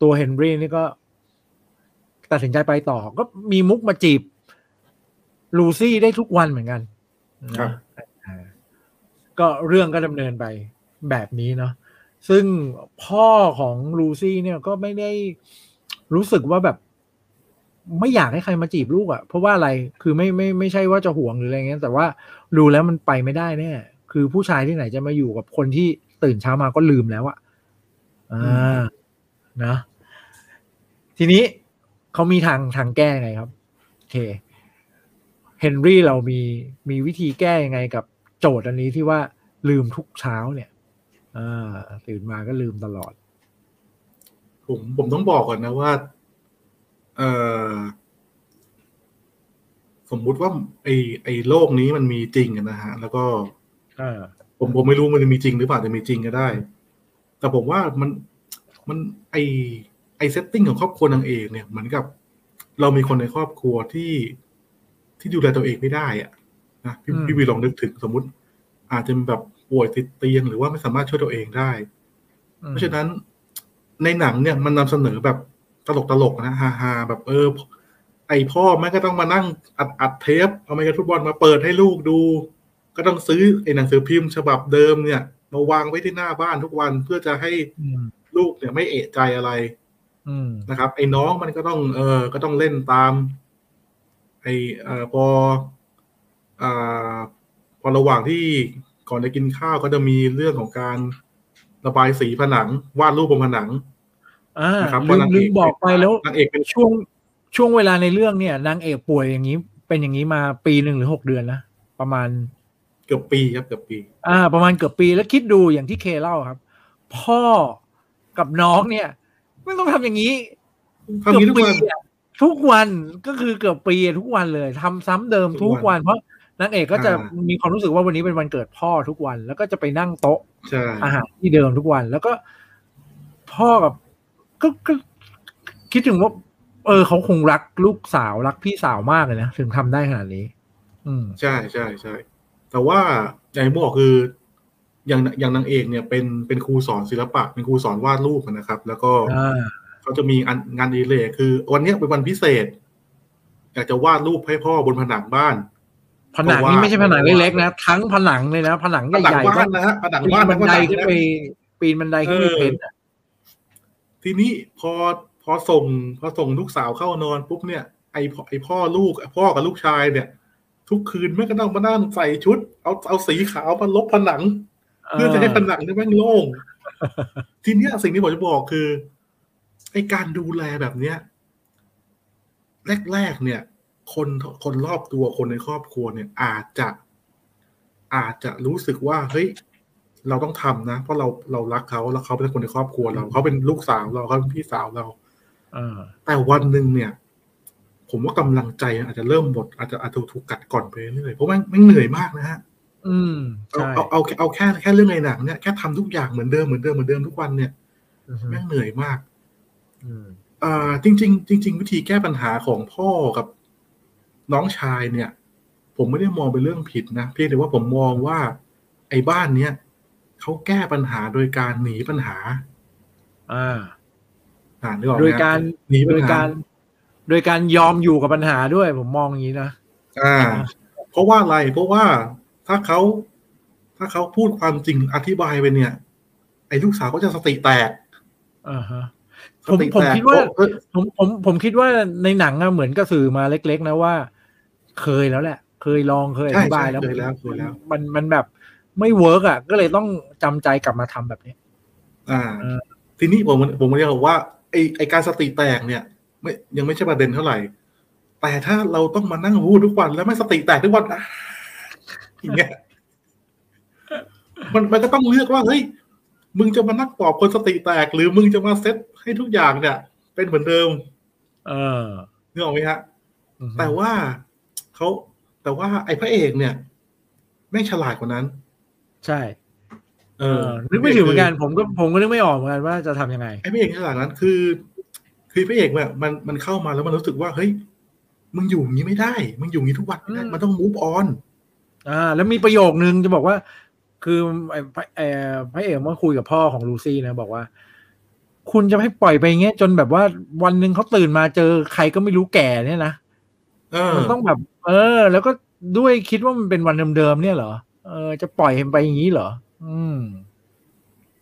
ตัวเฮนรี่นี่ก็ตัดสินใจไปต่อ ก็มีมุกมาจีบลูซี่ได้ทุกวันเหมือนกันครับก็เรื่องก็ดำเนินไปแบบนี้เนาะซึ่งพ่อของลูซี่เนี่ยก็ไม่ได้รู้สึกว่าแบบ ไม่อยากให้ใครมาจีบลูกอะ่ะ เพราะว่าอะไรคือไม่ไม่ไม่ใช่ว่าจะห่วงหรืออะไรเงี้ยแต่ว่าดูแล้วมันไปไม่ได้แน่คือผู้ชายที่ไหนจะมาอยู่กับคนที่ตื่นเช้ามาก็ลืมแล้วอะ อ่านะทีนี้เขามีทางทางแก้ไงครับโอเคเฮนรี่เรามีมีวิธีแก้ยังไงกับโจทย์อันนี้ที่ว่าลืมทุกเช้าเนี่ยอ่าตื่นมาก็ลืมตลอด ผมผมต้องบอกก่อนนะว่าเออสมมุติว่า ไอไอโลกนี้มันมีจริงนะฮะ แล้วก็ผมผมไม่รู้มันจะมีจริงหรือเปล่าจะมีจริงก็ได้ แต่ผมว่ามันมันไอไอ setting ของครอบครัวนางเอกเนี่ยเหมือนกับเรามีคนในครอบครัวที่ที่ดูแลตัวเองไม่ได้อะนะพี่พี่วีลองนึกถึงสมมุติ อาจจะแบบป่วยติดเตียงหรือว่าไม่สามารถช่วยตัวเองได้ เพราะฉะนั้นในหนังเนี่ยมันนำเสนอแบบตลกตลกนะฮาฮาแบบเออ ไอพ่อแม่ก็ต้องมานั่งอัดอัดเทปเอาไมกันฟุตบอลมาเปิดให้ลูกดู ก็ต้องซื้อไอหนังสือพิมพ์ฉบับเดิมเนี่ย มาวางไว้ที่หน้าบ้านทุกวันเพื่อจะให้ลูกเนี่ยไม่เอะใจอะไรนะครับ ไอ้น้องมันก็ต้อง เออก็ต้องเล่นตาม ไอ้เอ่อพออ่าพอระหว่างที่ก่อนจะกินข้าวก็จะมีเรื่องของการระบายสีผนัง วาดรูปบนผนังอ่าครับลืมลืมบอกไปแล้วนางเอกเป็นช่วงช่วงเวลาในเรื่องเนี่ยนางเอกป่วยอย่างนี้ เป็นอย่างนี้มาปีหนึ่งหรือหกเดือนนะประมาณเกือบปีครับเกือบปี อ่า ประมาณเกือบปีแล้วคิดดูอย่างที่เคเล่าครับ พ่อกับน้องเนี่ยไม่ต้องทำอย่างนี้เกือบปีทุกวันก็คือเกือบปีทุกวันเลยทำซ้ำเดิมทุกวัน เพราะนางเอกก็จะมีความรู้สึกว่าวันนี้เป็นวันเกิดพ่อทุกวัน แล้วก็จะไปนั่งโต๊ะอาหารที่เดิมทุกวัน แล้วก็พ่อกับก็ก็คิดถึงว่า เออเขาคงรักลูกสาวรักพี่สาวมากเลยนะถึงทำได้ขนาดนี้ อืมใช่ใช่ใช่ แต่ว่าอย่างที่บอกคืออย่างอย่างนางเอกเนี่ยเป็นเป็นครูสอนศิลปะ เป็นครูสอนวาดรูปนะครับ แล้วก็เขาจะมีงานอีเลคือ วันนี้เป็นวันพิเศษ อยากจะวาดรูปให้พ่อบนผนังบ้าน ผนังนี่ไม่ใช่ผนังเล็กๆนะ ทั้งผนังเลยนะ ผนังใหญ่ๆบ้านนะฮะผนังบ้านบันไดขึ้นไปปีนบันไดขึ้นไปเพ้นทีนี้พอพอส่งพอส่งลูกสาวเข้านอนปุ๊บเนี่ยไอไอพ่อลูกพ่อกับลูกชายเนี่ย ทุกคืนแม่ก็ต้องมานั่งใส่ชุด เอาเอาสีขาวมาลบผนัง เพื่อจะให้ผนังนี่แม่งโล่งทีเนี้ยสิ่งที่ผมจะบอกคือไอการดูแลแบบเนี้ยแรกๆเนี่ยคคนคนรอบตัวคนในครอบครัวเนี่ย อาจจะอาจจะรู้สึกว่าเฮ้ยเราต้องทำนะ เพราะเราเรารักเขาแล้วเขาเป็นคนในครอบครัวเราเขาเป็นลูกสาวเราเขาเป็นพี่สาวเราแต่วันหนึ่งเนี่ย ผมว่ากำลังใจอาจจะเริ่มหมดอาจจะอาจจะถูกกัดก่อนไปเรื่อยเพราะมันมันเหนื่อยมากนะฮะอืมเอาเอาเอาแค่แค่เรื่องในหนังเนี่ยแค่ทำทุกอย่างเหมือนเดิมเหมือนเดิมเหมือนเดิมทุกวันเนี่ยแม่งเหนื่อยมากอ่าจริงจริงจริงๆวิธีแก้ปัญหาของพ่อกับน้องชายเนี่ย ผมไม่ได้มองเป็นเรื่องผิดนะเพียงแต่ว่าผมมองว่า ไอ้บ้านเนี้ยเขาแก้ปัญหาโดยการหนีปัญหา อ่าอ่านึกออกโดยการหนีโดยการ โดยการยอมอยู่กับปัญหาด้วยผมมองอย่างนี้นะอ่า เพราะว่าอะไร เพราะว่าถ้าเขาถ้าเขาพูดความจริงอธิบายไปเนี่ย ไอ้ลูกสาวก็จะสติแตกอ่าฮะผมผมคิดว่าผมผมผมคิดว่าในหนังอะเหมือนก็สื่อมาเล็ก ๆ นะว่า เคยแล้วแหละ เคยลองเคยอธิบายแล้วเคยแล้วเคยแล้ว มันมันแบบไม่ work อะ ก็เลยต้องจำใจกลับมาทำแบบนี้ อ่า ทีนี้ผมผมเรียกว่าไอไอการสติแตกเนี่ย ไม่ยังไม่ใช่ประเด็นเท่าไหร่ แต่ถ้าเราต้องมานั่งพูดทุกวันแล้วไม่สติแตกทุกวันอย่างเงี้ยมันมันก็ต้องเลือกว่าเฮ้ยมึงจะมานักปอบคนสติแตก หรือมึงจะมาเซตให้ทุกอย่างเนี่ย เป็นเหมือนเดิม เออนึกออกไหมฮะแต่ว่าเขาแต่ว่าไอ้พระเอกเนี่ยไม่ฉลาดกว่านั้น ใช่ เออนึกไม่ถึงเหมือนกันผมก็ผมก็นึกไม่ออกเหมือนกันว่าจะทํำยังไงไอ้พระเอกขนาดนั้นคือ คือพระเอกแบบมันมันเข้ามาแล้วมันรู้สึกว่าเฮ้ยมึงอยู่อย่างนี้ไม่ได้ มึงอยู่อย่างนี้ทุกวันไม่ได้มันต้องมูฟออนอ่า แล้วมีประโยคนึงจะบอกว่า คือไอ้ไอ้พระเอกมาคุยกับพ่อของลูซี่นะบอกว่า คุณจะให้ปล่อยไปเงี้ยจนแบบว่าวันหนึ่งเขาตื่นมาเจอใครก็ไม่รู้แก่เนี่ยนะมันต้องแบบ เออ แล้วก็ด้วยคิดว่ามันเป็นวันเดิมๆเนี่ยเหรอเออจะปล่อยไปอย่างนี้เหรอ อืม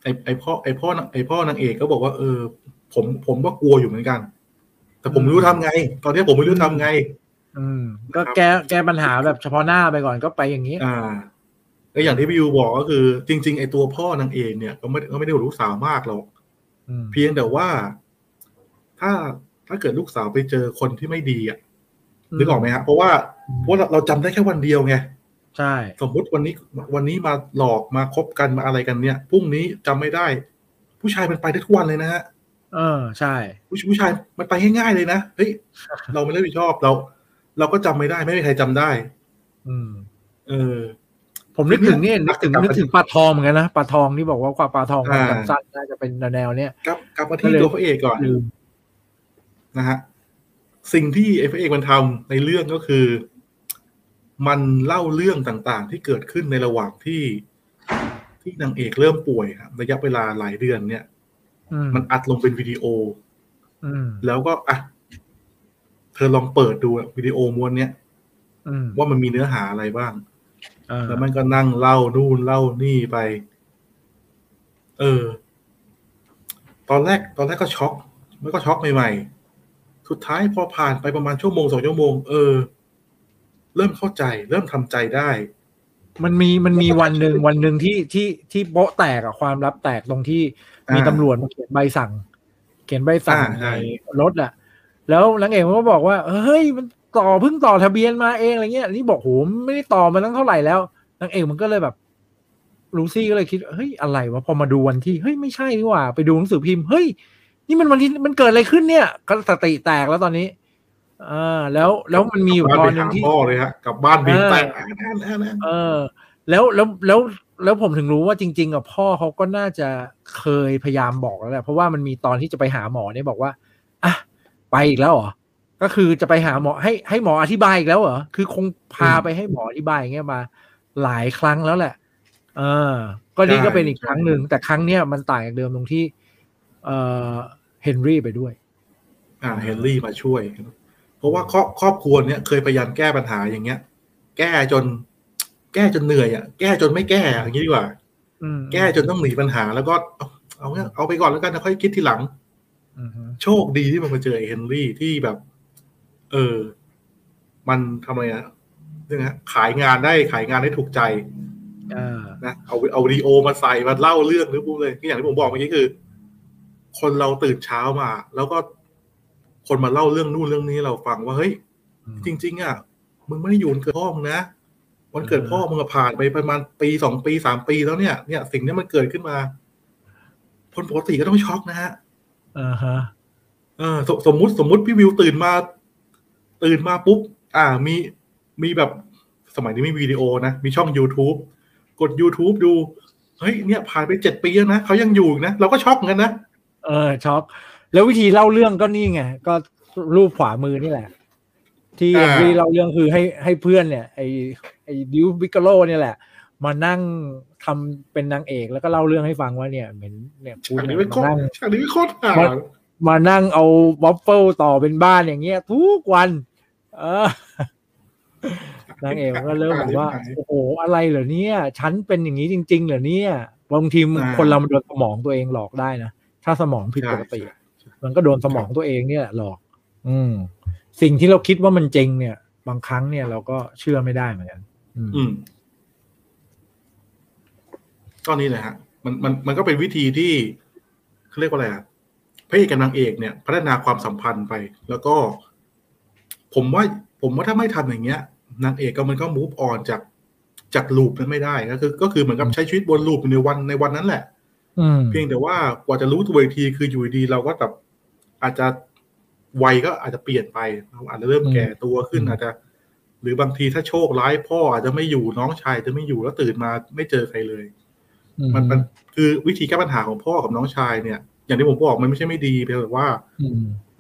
ไอไอพ่อไอพ่อไอพ่อนางเอกก็บอกว่าเออ ผมผมก็กลัวอยู่เหมือนกัน แต่ผมไม่รู้ทำไง ตอนนี้ผมไม่รู้ทำไง อืม ก็แก้แก้ปัญหาแบบเฉพาะหน้าไปก่อนก็ไปอย่างนี้ อ่าแล้วอย่างที่พี่ยูบอกก็คือ จริง ๆ ไอตัวพ่อนางเอกเนี่ย ก็ไม่ก็ไม่ได้รู้สาวมากหรอกเพียงแต่ว่า ถ้าถ้าเกิดลูกสาวไปเจอคนที่ไม่ดีอะนึกออกไหมครับเพราะว่าเพราะเราจำได้แค่วันเดียวไงใช่ สมมุติวันนี้ วันนี้มาหลอกมาคบกันมาอะไรกันเนี่ยพรุ่งนี้จำไม่ได้ ผู้ชายมันไปได้ทุกวันเลยนะฮะ เออใช่ผู้ผู้ชายมันไปง่ายๆเลยนะเฮ้ยเราไม่ได้ผิดชอบเรา เราก็จำไม่ได้ไม่มีใครจำได้ อืม เออ ผมนึกถึงนี่นึกถึงนึกถึงปลาทองเหมือนกันนะปลาทองที่บอกว่าความปลาทองมันจำสั้นน่าจะเป็นแนวเนี้ยกับกับมาที่ตัวพระเอกก่อนนะฮะสิ่งที่ไอ้พระเอกมันทำในเรื่องก็คือ มันเล่าเรื่องต่างๆ ที่เกิดขึ้นในระหว่างที่ที่นางเอกเริ่มป่วยครับระยะเวลาหลายเดือนเนี่ย มันอัดลงเป็นวิดีโอแล้วก็อะเธอลองเปิดดูวิดีโอม้วนเนี้ยว่ามันมีเนื้อหาอะไรบ้างแล้วมันก็นั่งเล่านู่นเล่านี่ไป เออ ตอนแรก ตอนแรกก็ช็อกมันก็ช็อกใหม่ๆ สุดท้ายพอผ่านไปประมาณชั่วโมงสองชั่วโมง เออ เริ่มเข้าใจ เริ่มทำใจได้ มันมีมันมีวันหนึ่งวันหนึ่งที่ที่ที่โป๊ะแตกอะความลับแตกตรงที่ มีตำรวจมาเขียนใบสั่ง เขียนใบสั่งในรถอะแล้วนางเอกมันก็บอกว่าเฮ้ยมันต่อเพิ่งต่อทะเบียนมาเองอะไรเงี้ยนี่บอกโหไม่ได้ต่อมาตั้งเท่าไหร่แล้วนางเอกมันก็เลยแบบลูซี่ก็เลยคิดเฮ้ยอะไรวะพอมาดูวันที่เฮ้ยไม่ใช่นี่หว่า ไปดูหนังสือพิมพ์เฮ้ยนี่มันวันที่มันเกิดอะไรขึ้นเนี่ยก็สติแตกแล้วตอนนี้อ่าแล้วแล้วมันมีอยู่ตอนหนึ่งที่พ่อเลยฮะกับบ้านบีแตกเออ แล้วแล้วแล้ว แล้วผมถึงรู้ว่าจริงๆกับพ่อเขาก็น่าจะเคยพยายามบอกแล้วแหละเพราะว่ามันมีตอนที่จะไปหาหมอเนี่ยบอกว่าอะไปอีกแล้วเหรอก็คือจะไปหาหมอให้ให้หมออธิบายอีกแล้วเหรอคือคงพาไปให้หมออธิบายอย่างเงี้ยมา หลายครั้งแล้วแหละ เออ ก็นี่ก็เป็นอีกครั้งหนึ่งแต่ครั้งเนี้ยมันต่างจากเดิมตรงที่ เออเฮนรี่ไปด้วย อ่าเฮนรี่มาช่วย เพราะว่าครอบครอบครัวเนี้ยเคยพยายามแก้ปัญหาอย่างเงี้ย แก้จน แก้จนเหนื่อยอะแก้จนไม่แก้อย่างนี้ดีกว่าแก้จนต้องหนีปัญหา แล้วก็เอาเงี้ยเอาไปก่อนแล้วกันนะค่อยคิดทีหลังโชคดีที่มันมาเจอเฮนรี่ที่แบบ เออ มันทำอะไรอะเนี่ยนะ ขายงานได้ขายงานได้ถูกใจนะเอาเอาวิดีโอมาใส่มาเล่าเรื่องหรือปุ๊บเลยอย่างที่ผมบอกเมื่อกี้คือ คนเราตื่นเช้ามา แล้วก็คนมาเล่าเรื่องนู่นเรื่องนี้เราฟังว่าเฮ้ยจริง ๆ อะ มึงไม่ได้อยู่วันเกิดพ่อมึงนะ วันเกิดพ่อมึงผ่านไปประมาณปีสองปีสามปีแล้วเนี่ยเนี่ย สิ่งนี้มันเกิดขึ้นมาคนปกติก็ต้องช็อกนะฮะอ่าฮะเออสมมุติสมมุติพี่วิวตื่นมา ตื่นมาปุ๊บ อ่ามีมีแบบสมัยนี้มีวิดีโอนะ มีช่อง YouTube กด YouTube ดู เฮ้ย เนี่ย ผ่านไปเจ็ดปีแล้วนะเขายังอยู่นะ เราก็ช็อกเหมือนกันนะ เออ ช็อก แล้ววิธีเล่าเรื่องก็นี่ไง ก็รูปขวามือนี่แหละ ที่ที่เล่าเรื่องคือให้ให้เพื่อนเนี่ยไอไอดิวบิกโลเนี่ยแหละ มานั่งทำเป็นนางเอกแล้วก็เล่าเรื่องให้ฟังว่าเนี่ยเหมือนเนี่ยคุณเนี่ยมานั่งฉากนี้โคตรห่ามานั่งเอาวอฟเฟิลต่อเป็นบ้านอย่างเงี้ย ทุกวัน เออนางเอกก็เริ่มบอกว่าโอ้โหอะไรเหรอเนี่ยฉันเป็นอย่างนี้จริง ๆ เหรอเนี่ยบางทีคนเรามันโดนสมองตัวเองหลอกได้นะถ้าสมองผิดปกติ มันก็โดนสมองตัวเองเนี่ย หลอก อืม สิ่งที่เราคิดว่ามันจริงเนี่ย บางครั้งเนี่ยเราก็เชื่อไม่ได้เหมือนกัน อืมก็นี่แหละฮะ มันมันมันก็เป็นวิธีที่เขาเรียกว่าอะไรอะพระเอกกับนางเอกเนี่ย พัฒนาความสัมพันธ์ไป แล้วก็ ผมว่า ผมว่าถ้าไม่ทำอย่างเงี้ยนางเอกก็มันก็มูฟออนจากจากลูปนั้นไม่ได้ก็คือก็คือเหมือนกับใช้ชีวิตบนลูปในวันในวันนั้นแหละเพียงแต่ว่ากว่าจะรู้ตัวอีกทีคืออยู่ดีเราก็แบบอาจจะ วัยก็อาจจะเปลี่ยนไปเราอาจจะเริ่มแก่ตัวขึ้นอาจจะ หรือบางทีถ้าโชคร้ายพ่ออาจจะไม่อยู่น้องชายจะไม่อยู่แล้วตื่นมาไม่เจอใครเลย มันมันคือวิธีแก้ปัญหาของพ่อกับน้องชายเนี่ย อย่างที่ผมบอกมันไม่ใช่ไม่ดีเพียงแต่ว่า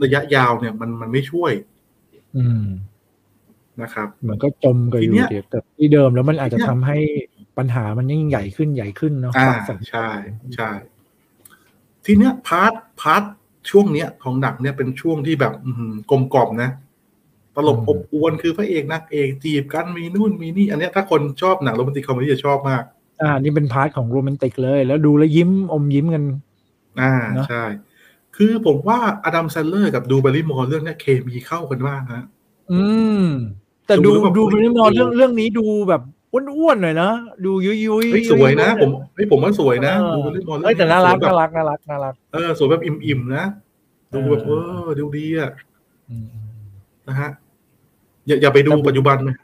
ระยะยาวเนี่ย มันมันไม่ช่วย อืมนะครับมันก็จมกันอยู่แต่ที่เดิมแล้วมันอาจจะทำให้ปัญหามันยิ่งใหญ่ขึ้นใหญ่ขึ้นเนาะอ่าใช่ใช่ ทีเนี้ย part part ช่วงเนี้ยของหนังเนี่ยเป็นช่วงที่แบบกลมกล่อมนะตลกอบอวลคือพระเอกนางเอกจีบกันมีนู่นมีนี่ อันเนี้ยถ้าคนชอบหนัง romantic comedy จะชอบมาก อ่า นี่เป็น part ของโรแมนติกเลย แล้วดูแล้วยิ้มอมยิ้มกัน อ่าใช่ คือผมว่าอดัมแซนเลอร์กับดรูว์ แบร์รี่มอร์เรื่องนี้เคมีเข้ากันมากฮะอืม แต่ดูดรูว์ แบร์รี่มอร์เรื่องเรื่องนี้ดูแบบ อ้วนๆหน่อยนะดูยุ้ยยุ้ยสวยนะ ผมไอ้ผมว่าสวยนะดรูว์ แบร์รี่มอร์เฮ้ยแต่น่ารักน่ารักน่ารักน่ารักเออสวยแบบอิ่มๆนะดูแบบเออดูดีอะนะฮะอย่าอย่าไปดูปัจจุบันนะ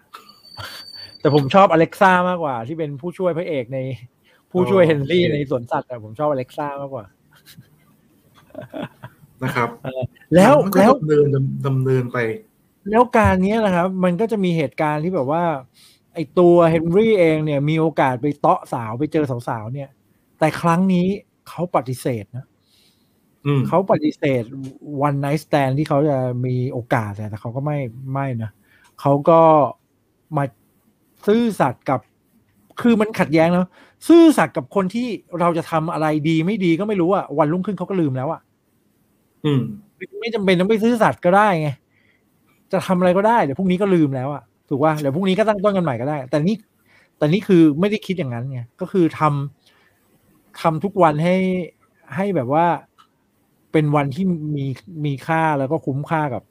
แต่ผมชอบอเล็กซ่ามากกว่า ที่เป็นผู้ช่วยพระเอกใน ผู้ช่วยเฮนรี่ในสวนสัตว์แต่ผมชอบอเล็กซ่ามากกว่านะครับแล้วแล้วดำเนินดำเนินไป แล้วการนี้นะครับ มันก็จะมีเหตุการณ์ที่แบบว่า ไอตัวเฮนรี่เองเนี่ยมีโอกาสไปเตาะสาวไปเจอสาวๆเนี่ย แต่ครั้งนี้เขาปฏิเสธนะเขาปฏิเสธวันไนท์สแตนที่เขาจะมีโอกาสแต่เขาก็ไม่ไม่นะเขาก็มาซื่อสัตย์กับ คือมันขัดแย้งเนาะซื่อสัตย์กับคนที่เราจะทำอะไรดีไม่ดีก็ไม่รู้อะวันรุ่งขึ้นเขาก็ลืมแล้วอะอืม ไม่จำเป็นต้องไปซื่อสัตย์ก็ได้ไงจะทำอะไรก็ได้เดี๋ยวพรุ่งนี้ก็ลืมแล้วอะ ถูกว่าเดี๋ยวพรุ่งนี้ก็ตั้งต้นกันใหม่ก็ได้ แต่นี่แต่นี่คือไม่ได้คิดอย่างนั้นไงก็คือทำทำทุกวันให้ให้แบบว่าเป็นวันที่มีมีค่าแล้วก็คุ้มค่ากับ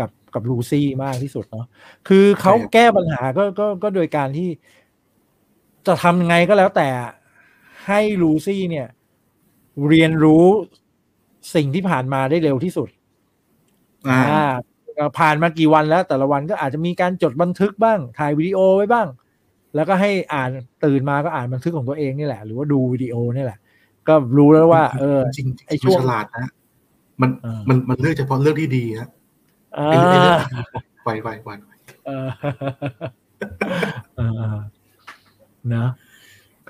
กับกับลูซี่มากที่สุดเนาะคือเขาแก้ปัญหาก็ก็ก็โดยการที่ จะทำยังไงก็แล้วแต่ให้ลูซี่เนี่ย เรียนรู้สิ่งที่ผ่านมาได้เร็วที่สุด อ่า ผ่านมากี่วันแล้ว แต่ละวันก็อาจจะมีการจดบันทึกบ้างถ่ายวิดีโอไว้บ้าง แล้วก็ให้อ่านตื่นมาก็อ่านบันทึกของตัวเองนี่แหละ หรือว่าดูวิดีโอนี่แหละ ก็รู้แล้วว่า เออจริงไอ้ช่วงฉลาดนะมันมันมันเลือกเฉพาะเรื่องที่ดีฮะไอ้เรื่องไวไวไวนะ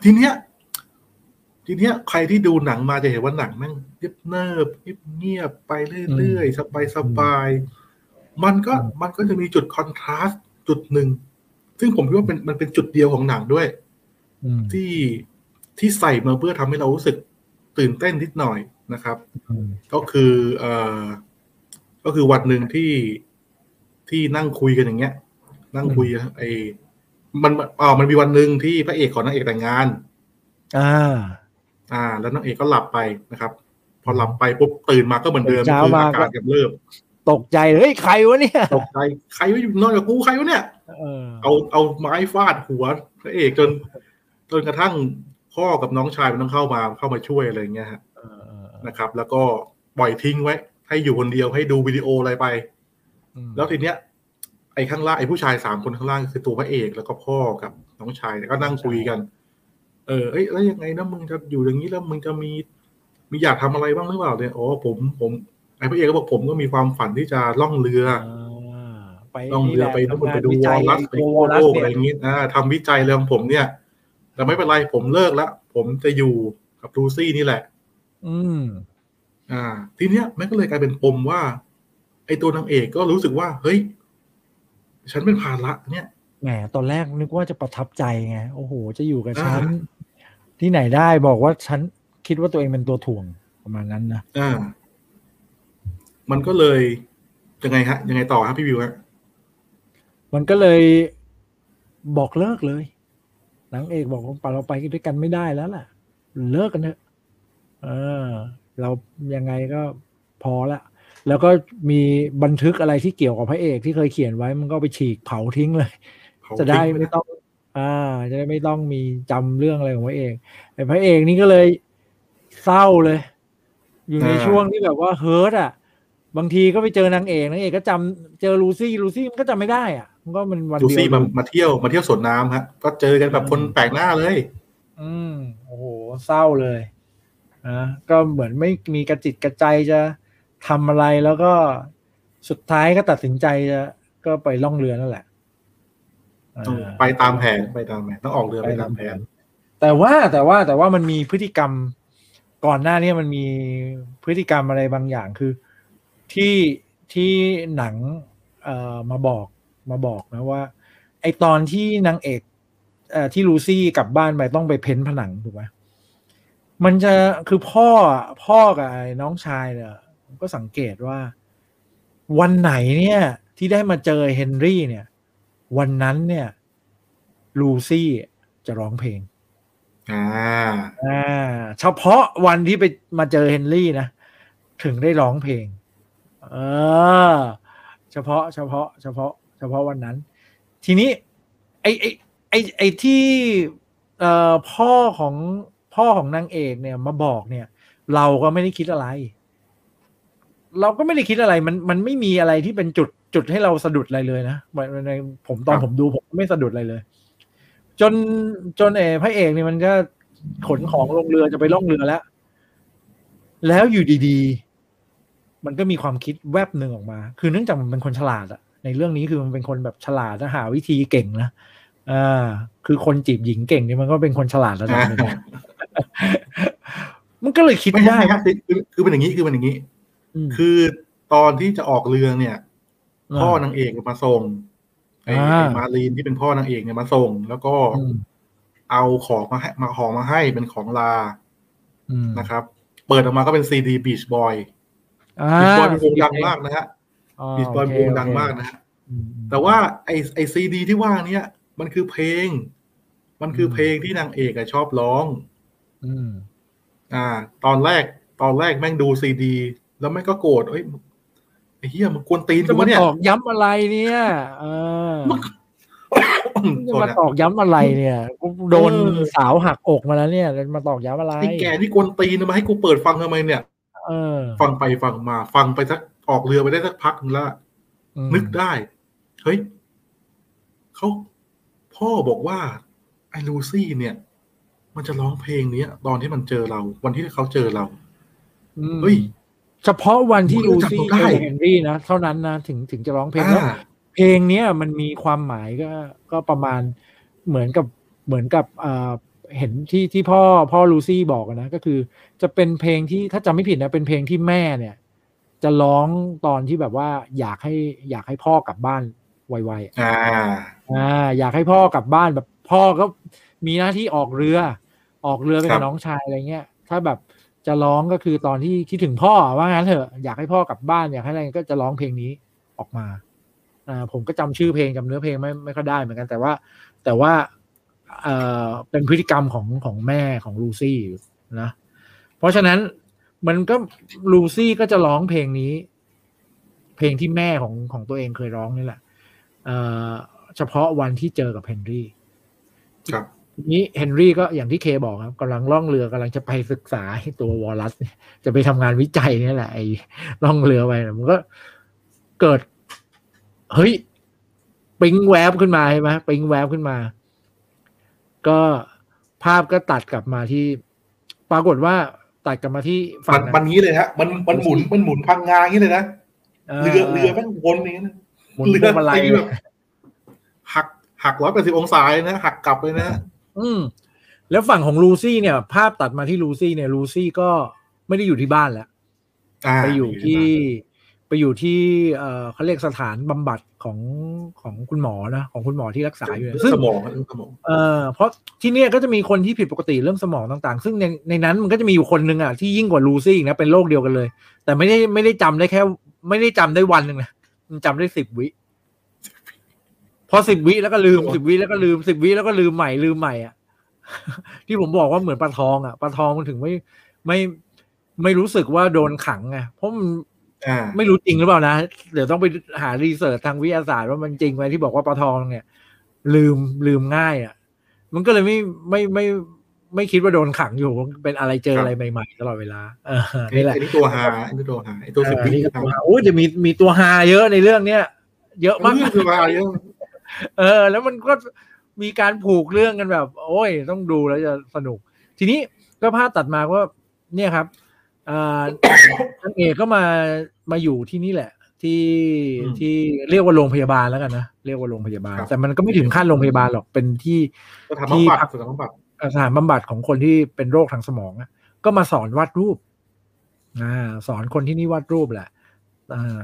ทีเนี้ย ทีเนี้ยใครที่ดูหนังมาจะเห็นว่าหนังแม่งเงียบเนิบเงียบไปเรื่อยๆสบายสบาย มันก็มันก็จะมีจุดคอนทราสต์จุดหนึ่ง ซึ่งผมคิดว่าเป็นมันเป็นจุดเดียวของหนังด้วยที่ที่ใส่มาเพื่อทำให้เรารู้สึกตื่นเต้นนิดหน่อยนะครับ ก็คือเอ่อก็คือวันหนึ่งที่ที่นั่งคุยกันอย่างเงี้ย นั่งคุยไอ้มันอ๋อมันมีวันหนึ่งที่พระเอกขอนางเอกแต่งงาน อ่า อ่า แล้วนางเอกก็หลับไปนะครับ พอหลับไปปุ๊บตื่นมาก็เหมือนเดิมคืออาการกำเริบ ตกใจเฮ้ยใครวะเนี่ยตกใจใครวะอยู่นอนกับกูใครวะเนี่ยเอาเอาไม้ฟาดหัวพระเอกจนจนกระทั่งพ่อกับน้องชายมันต้องเข้ามาเข้ามาช่วยอะไรเงี้ยฮะนะครับ แล้วก็ปล่อยทิ้งไว้ ให้อยู่คนเดียวให้ดูวิดีโออะไรไป แล้วทีเนี้ย ไอ้ข้างล่างไอ้ผู้ชายสามคนข้างล่างคือตัวพระเอกแล้วก็พ่อกับน้องชายก็นั่งคุยกัน เออเอ้ยแล้วยังไงนะมึงจะอยู่อย่างนี้แล้วมึงจะมีมีอยากทำอะไรบ้างหรือเปล่าเนี่ยอ๋อผมผมไอ้พระเอกก็บอกผมก็มีความฝันที่จะล่องเรือล่องเรือไปนู่นไปดูวอลลัสไปโคโลกอะไรอย่างนี้อ่าทำวิจัยเรื่องผมเนี่ย แต่ไม่เป็นไรผมเลิกแล้วผมจะอยู่กับลูซี่นี่แหละ อืม อ่า ทีเนี้ยมันก็เลยกลายเป็นปมว่า ไอ้ตัวนางเอกก็รู้สึกว่า เฮ้ย ฉันเป็นภาระเนี่ยแหมตอนแรกนึกว่าจะประทับใจไงโอ้โห จะอยู่กับฉัน ที่ไหนได้บอกว่าฉันคิดว่าตัวเองเป็นตัวถ่วงประมาณนั้นนะอ่า มันก็เลยยังไงฮะ ยังไงต่อครับพี่วิวฮะมันก็เลยบอกเลิกเลยนางเอกบอกว่าเราไปด้วยกันไม่ได้แล้วล่ะ เลิกกันเถอะเออ เรายังไงก็พอละแล้วก็มีบันทึกอะไรที่เกี่ยวกับพระเอกที่เคยเขียนไว้มันก็ไปฉีกเผาทิ้งเลย จะได้ไม่ต้อง อ่า จะได้ไม่ต้องมีจำเรื่องอะไรของพระเอกไอ้พระเอกนี่ก็เลยเศร้าเลย อยู่ในช่วงที่แบบว่าเฮิร์ตอะ บางทีก็ไปเจอนางเอกนางเอกก็จำเจอลูซี่ลูซี่มันก็จำไม่ได้อะมันก็มันวันเดียวลูซี่มามาเที่ยวมาเที่ยวสวนน้ำฮะก็เจอกันแบบคนแปลกหน้าเลย อืมโอ้โหเศร้าเลยนะก็เหมือนไม่มีกระจิตกระใจจะทำอะไรแล้วก็สุดท้ายก็ตัดสินใจจะก็ไปล่องเรือนั่นแหละไปตามแผนไปตามแผนต้องออกเรือไปตามแผน แต่ว่าแต่ว่าแต่ว่ามันมีพฤติกรรมก่อนหน้านี้มันมีพฤติกรรมอะไรบางอย่างคือ ที่ที่หนังเอ่อมาบอกมาบอกนะว่า ไอตอนที่นางเอกเอ่อที่ลูซี่กลับบ้านไปต้องไปเพ้นผนังถูกไหมมันจะคือพ่อพ่อกับไอ้น้องชายเนี่ยก็สังเกตว่า วันไหนเนี่ย ที่ได้มาเจอเฮนรี่เนี่ย วันนั้นเนี่ยลูซี่จะร้องเพลงอ่าอ่าเฉพาะวันที่ไปมาเจอเฮนรี่นะถึงได้ร้องเพลง เออ เฉพาะเฉพาะ เฉพาะ เฉพาะวันนั้น ทีนี้ ไอไอไอไอที่เอ่อพ่อของพ่อของนางเอกเนี่ยมาบอกเนี่ย เราก็ไม่ได้คิดอะไร เราก็ไม่ได้คิดอะไรมันมันไม่มีอะไรที่เป็นจุดจุดให้เราสะดุดอะไรเลยนะในผมตอนผมดูผมไม่สะดุดอะไรเลย จนจนเอพระเอกเนี่ยมันก็ขนของลงเรือจะไปล่องเรือแล้ว แล้วอยู่ดีๆ มันก็มีความคิดแวบหนึ่งออกมา คือเนื่องจากมันเป็นคนฉลาดอะในเรื่องนี้คือมันเป็นคนแบบฉลาดและหาวิธีเก่งนะอ่าคือคนจีบหญิงเก่งนี่มันก็เป็นคนฉลาดระดับหนึ่งมันก็เลยคิดได้ครับคือคือเป็นอย่างนี้คือเป็นอย่างนี้ คือตอนที่จะออกเรือเนี่ย พ่อนางเอกมาส่งไอ้มารีนที่เป็นพ่อนางเอกเนี่ยมาส่ง แล้วก็เอาของมาให้มาของมาให้เป็นของลานะครับ เปิดออกมาก็เป็นซีดีบีชบอย บีชบอยเป็นวงดังมากนะฮะบีชบอยเป็นวงดังมากนะฮะแต่ว่าไอไอซีดีที่ว่าเนี้ยมันคือเพลง มันคือเพลงที่นางเอกชอบร้องอ่า ตอนแรก ตอนแรกแม่งดูซีดี แล้วแม่งก็โกรธเอ้ยไอ้เหี้ยมันกวนตีนจะมาเนี่ยตอกย้ำอะไรเนี่ย เออจะมาตอกย้ำอะไรเนี่ยโดนสาวหักอกมาแล้วเนี่ยมาตอกย้ำอะไรไอ้แกนี่กวนตีนมาให้กูเปิดฟังทำไมเนี่ยเออ ฟังไปฟังมา ฟังไปสักออกเรือไปได้สักพักนึงแล้วนึกได้ เฮ้ยเขาพ่อบอกว่า ไอ้ลูซี่เนี่ย มันจะร้องเพลงนี้ตอนที่มันเจอเรา วันที่เขาเจอเราเฮ้ยเฉพาะวันที่ลูซี่เจอเฮนรี่นะเท่านั้นนะถึงถึงจะร้องเพลงแล้วเพลงเนี้ยมันมีความหมายก็ก็ประมาณเหมือนกับเหมือนกับอ่า เห็นที่ที่พ่อพ่อลูซี่บอกนะก็คือ จะเป็นเพลงที่ถ้าจำไม่ผิดนะเป็นเพลงที่แม่เนี่ย จะร้องตอนที่แบบว่า อยากให้อยากให้พ่อกลับบ้านไวๆอ่า อ่า อยากให้พ่อกลับบ้านแบบพ่อก็มีหน้าที่ออกเรือ ออกเรือไปกับน้องชายอะไรเงี้ย ถ้าแบบจะร้องก็คือตอนที่คิดถึงพ่อว่างั้นเถอะอยากให้พ่อกลับบ้านอยากให้อะไรก็จะร้องเพลงนี้ออกมา อ่า ผมก็จำชื่อเพลงจำเนื้อเพลงไม่ไม่ค่อยได้เหมือนกันแต่ว่า แต่ว่า เอ่อเป็นพฤติกรรมของของแม่ของลูซี่นะ เพราะฉะนั้นมันก็ลูซี่ก็จะร้องเพลงนี้ เพลงที่แม่ของของตัวเองเคยร้องนี่แหละเอ่อเฉพาะวันที่เจอกับเฮนรี่ครับนี้เฮนรี่ก็อย่างที่เคบอกครับกำลังล่องเรือกำลังจะไปศึกษาตัววอลลัสจะไปทำงานวิจัยนี่แหละไอ้ล่องเรือไปมันก็เกิด เฮ้ย ปิ้งแวบขึ้นมาใช่ไหมปิ้งแวบขึ้นมา ก็ภาพก็ตัดกลับมาที่ ปรากฏว่าตัดกลับมาที่ฝั่งมันนี้เลยฮะมันมันหมุนมันหมุนพังงาอย่างนี้เลยนะเรือเรือแม่งวนอย่างนี้นะเรืออะไรแบบหักหักร้อยแปดสิบองศาเลยนะหักกลับเลยนะอืม แล้วฝั่งของลูซี่เนี่ย ภาพตัดมาที่ลูซี่เนี่ยลูซี่ก็ไม่ได้อยู่ที่บ้านแล้วไปอยู่ที่ ไปอยู่ที่เออเขาเรียกสถานบำบัดของของคุณหมอนะของคุณหมอที่รักษาอยู่ซึ่งสมองสมองเออเพราะที่เนี่ยก็จะมีคนที่ผิดปกติเรื่องสมองต่างๆ ซึ่งในในนั้นมันก็จะมีอยู่คนหนึ่งอะที่ยิ่งกว่าลูซี่นะเป็นโรคเดียวกันเลย แต่ไม่ได้ไม่ได้จำได้แค่ ไม่ได้จำได้วันหนึ่งนะมันจำได้สิบวิพอสิบวิแล้วก็ลืมสิบวิแล้วก็ลืมสิบวิแล้วก็ลืมใหม่ลืมใหม่อะที่ผมบอกว่าเหมือนปลาทองอะปลาทองมันถึงไม่ไม่ไม่รู้สึกว่าโดนขังไงเพราะมัน ไม่รู้จริงหรือเปล่านะ เดี๋ยวต้องไปหารีเสิร์ชทางวิทยาศาสตร์ว่ามันจริงไหมที่บอกว่าปลาทองเนี่ย ลืมลืมง่ายอะ มันก็เลยไม่ไม่ไม่ไม่คิดว่าโดนขังอยู่ เป็นอะไรเจออะไรใหม่ๆตลอดเวลาเออนี่แหละนี่ตัวฮาอันนี้ตัวฮาไอตัวสิบวิตัวฮาโอ้จะมีมีตัวฮาเยอะในเรื่องเนี้ยเยอะมากตัวฮาเยอะเออ แล้วมันก็มีการผูกเรื่องกันแบบ โอ้ย ต้องดูแล้วจะสนุก ทีนี้ก็ภาพตัดมาว่า เนี่ยครับอ่านางเอกก็มา มาอยู่ที่นี่แหละ ที่ที่เรียกว่าโรงพยาบาลแล้วกันนะเรียกว่าโรงพยาบาล แต่มันก็ไม่ถึงขั้นโรงพยาบาลหรอกเป็นที่ที่พักสถานบำบัดสถานบำบัดของคนที่เป็นโรคทางสมองก็มาสอนวาดรูปอ่าสอนคนที่นี่วาดรูปแหละอ่า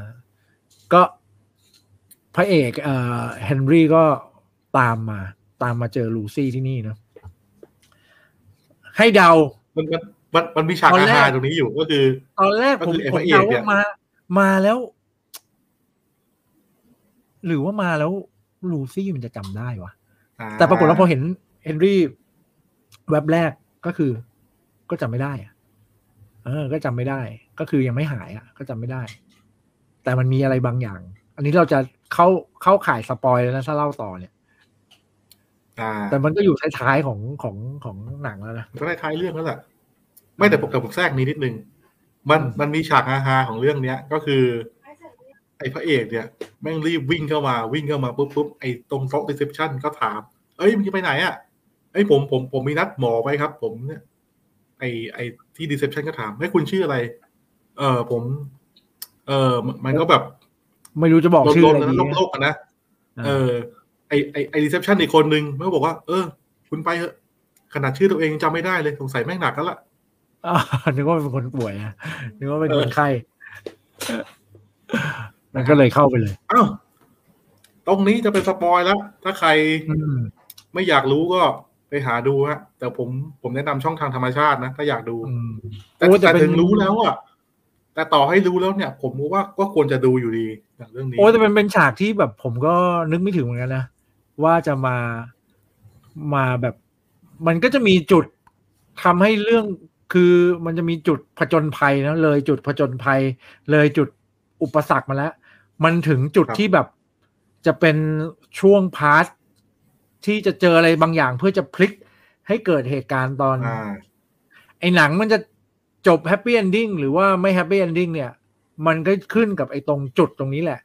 ก็พระเอกเอ่อเฮนรี่ก็ตามมา ตามมาเจอลูซี่ที่นี่เนาะให้เดา มันมันมันมีฉากอาหารตรงนี้อยู่ก็คือ ตอนแรกผมผมเดาว่ามา มาแล้ว หรือว่ามาแล้วลูซี่มันจะจำได้วะแต่ปรากฏว่าพอเห็นเฮนรี่แว็บแรกก็คือ ก็จำไม่ได้อะเออ ก็จำไม่ได้ ก็คือยังไม่หายอะ ก็จำไม่ได้ แต่มันมีอะไรบางอย่าง อันนี้เราจะเข้าเข้าข่าย spoil แล้วนะถ้าเล่าต่อเนี่ยแต่มันก็อยู่ท้ายๆของของของหนังแล้วนะก็ท้ายเรื่องแล้วแหละไม่แต่ผมแต่ผมแทรกนี้นิดนึง มันมันมีฉากอาฮาของเรื่องเนี้ย ก็คือ ไอ้พระเอกเนี่ยแม่งรีบวิ่งเข้ามาวิ่งเข้ามาปุ๊บปุ๊บไอ้ตรงโต๊ะ reception ก็ถาม เอ้ยมึงจะไปไหนอะไอ้ผมผมผมมีนัดหมอไปครับ ผมเนี่ยไอ้ไอ้ที่ reception ก็ถามให้คุณชื่ออะไร เออผม เออมันก็แบบ ไม่รู้จะบอกชื่ออะไรดีโลกๆนะเออ ไอไอไอ reception อีกคนนึงมันก็บอกว่า เออ คุณไปเถอะขนาดชื่อตัวเองจำไม่ได้เลยสงสัยแม่งหนักกันละ นึกว่าเป็นคนป่วยอะนึกว่าเป็นคนไข้มันก็เลยเข้าไปเลยอ้าวตรงนี้จะเป็นสปอยแล้ว ถ้าใครไม่อยากรู้ก็ไปหาดูฮะ แต่ผมผมแนะนำช่องทางธรรมชาตินะ ถ้าอยากดู แต่แต่ถึงรู้แล้วอะแต่ต่อให้รู้แล้วเนี่ย ผมว่าก็ควรจะดูอยู่ดีอย่างเรื่องนี้โอ้แต่เป็นเป็นฉากที่แบบ ผมก็นึกไม่ถึงเหมือนกันนะว่าจะมามาแบบ มันก็จะมีจุดทำให้เรื่อง คือมันจะมีจุดผจญภัยนะเลยจุดผจญภัย เลยจุดอุปสรรคมาแล้ว มันถึงจุดที่แบบจะเป็นช่วง part ที่จะเจออะไรบางอย่างเพื่อจะพลิกให้เกิดเหตุการณ์ตอนไอ้หนังมันจะจบ happy ending หรือว่าไม่ happy ending เนี่ย มันก็ขึ้นกับไอ้ตรงจุดตรงนี้แหละ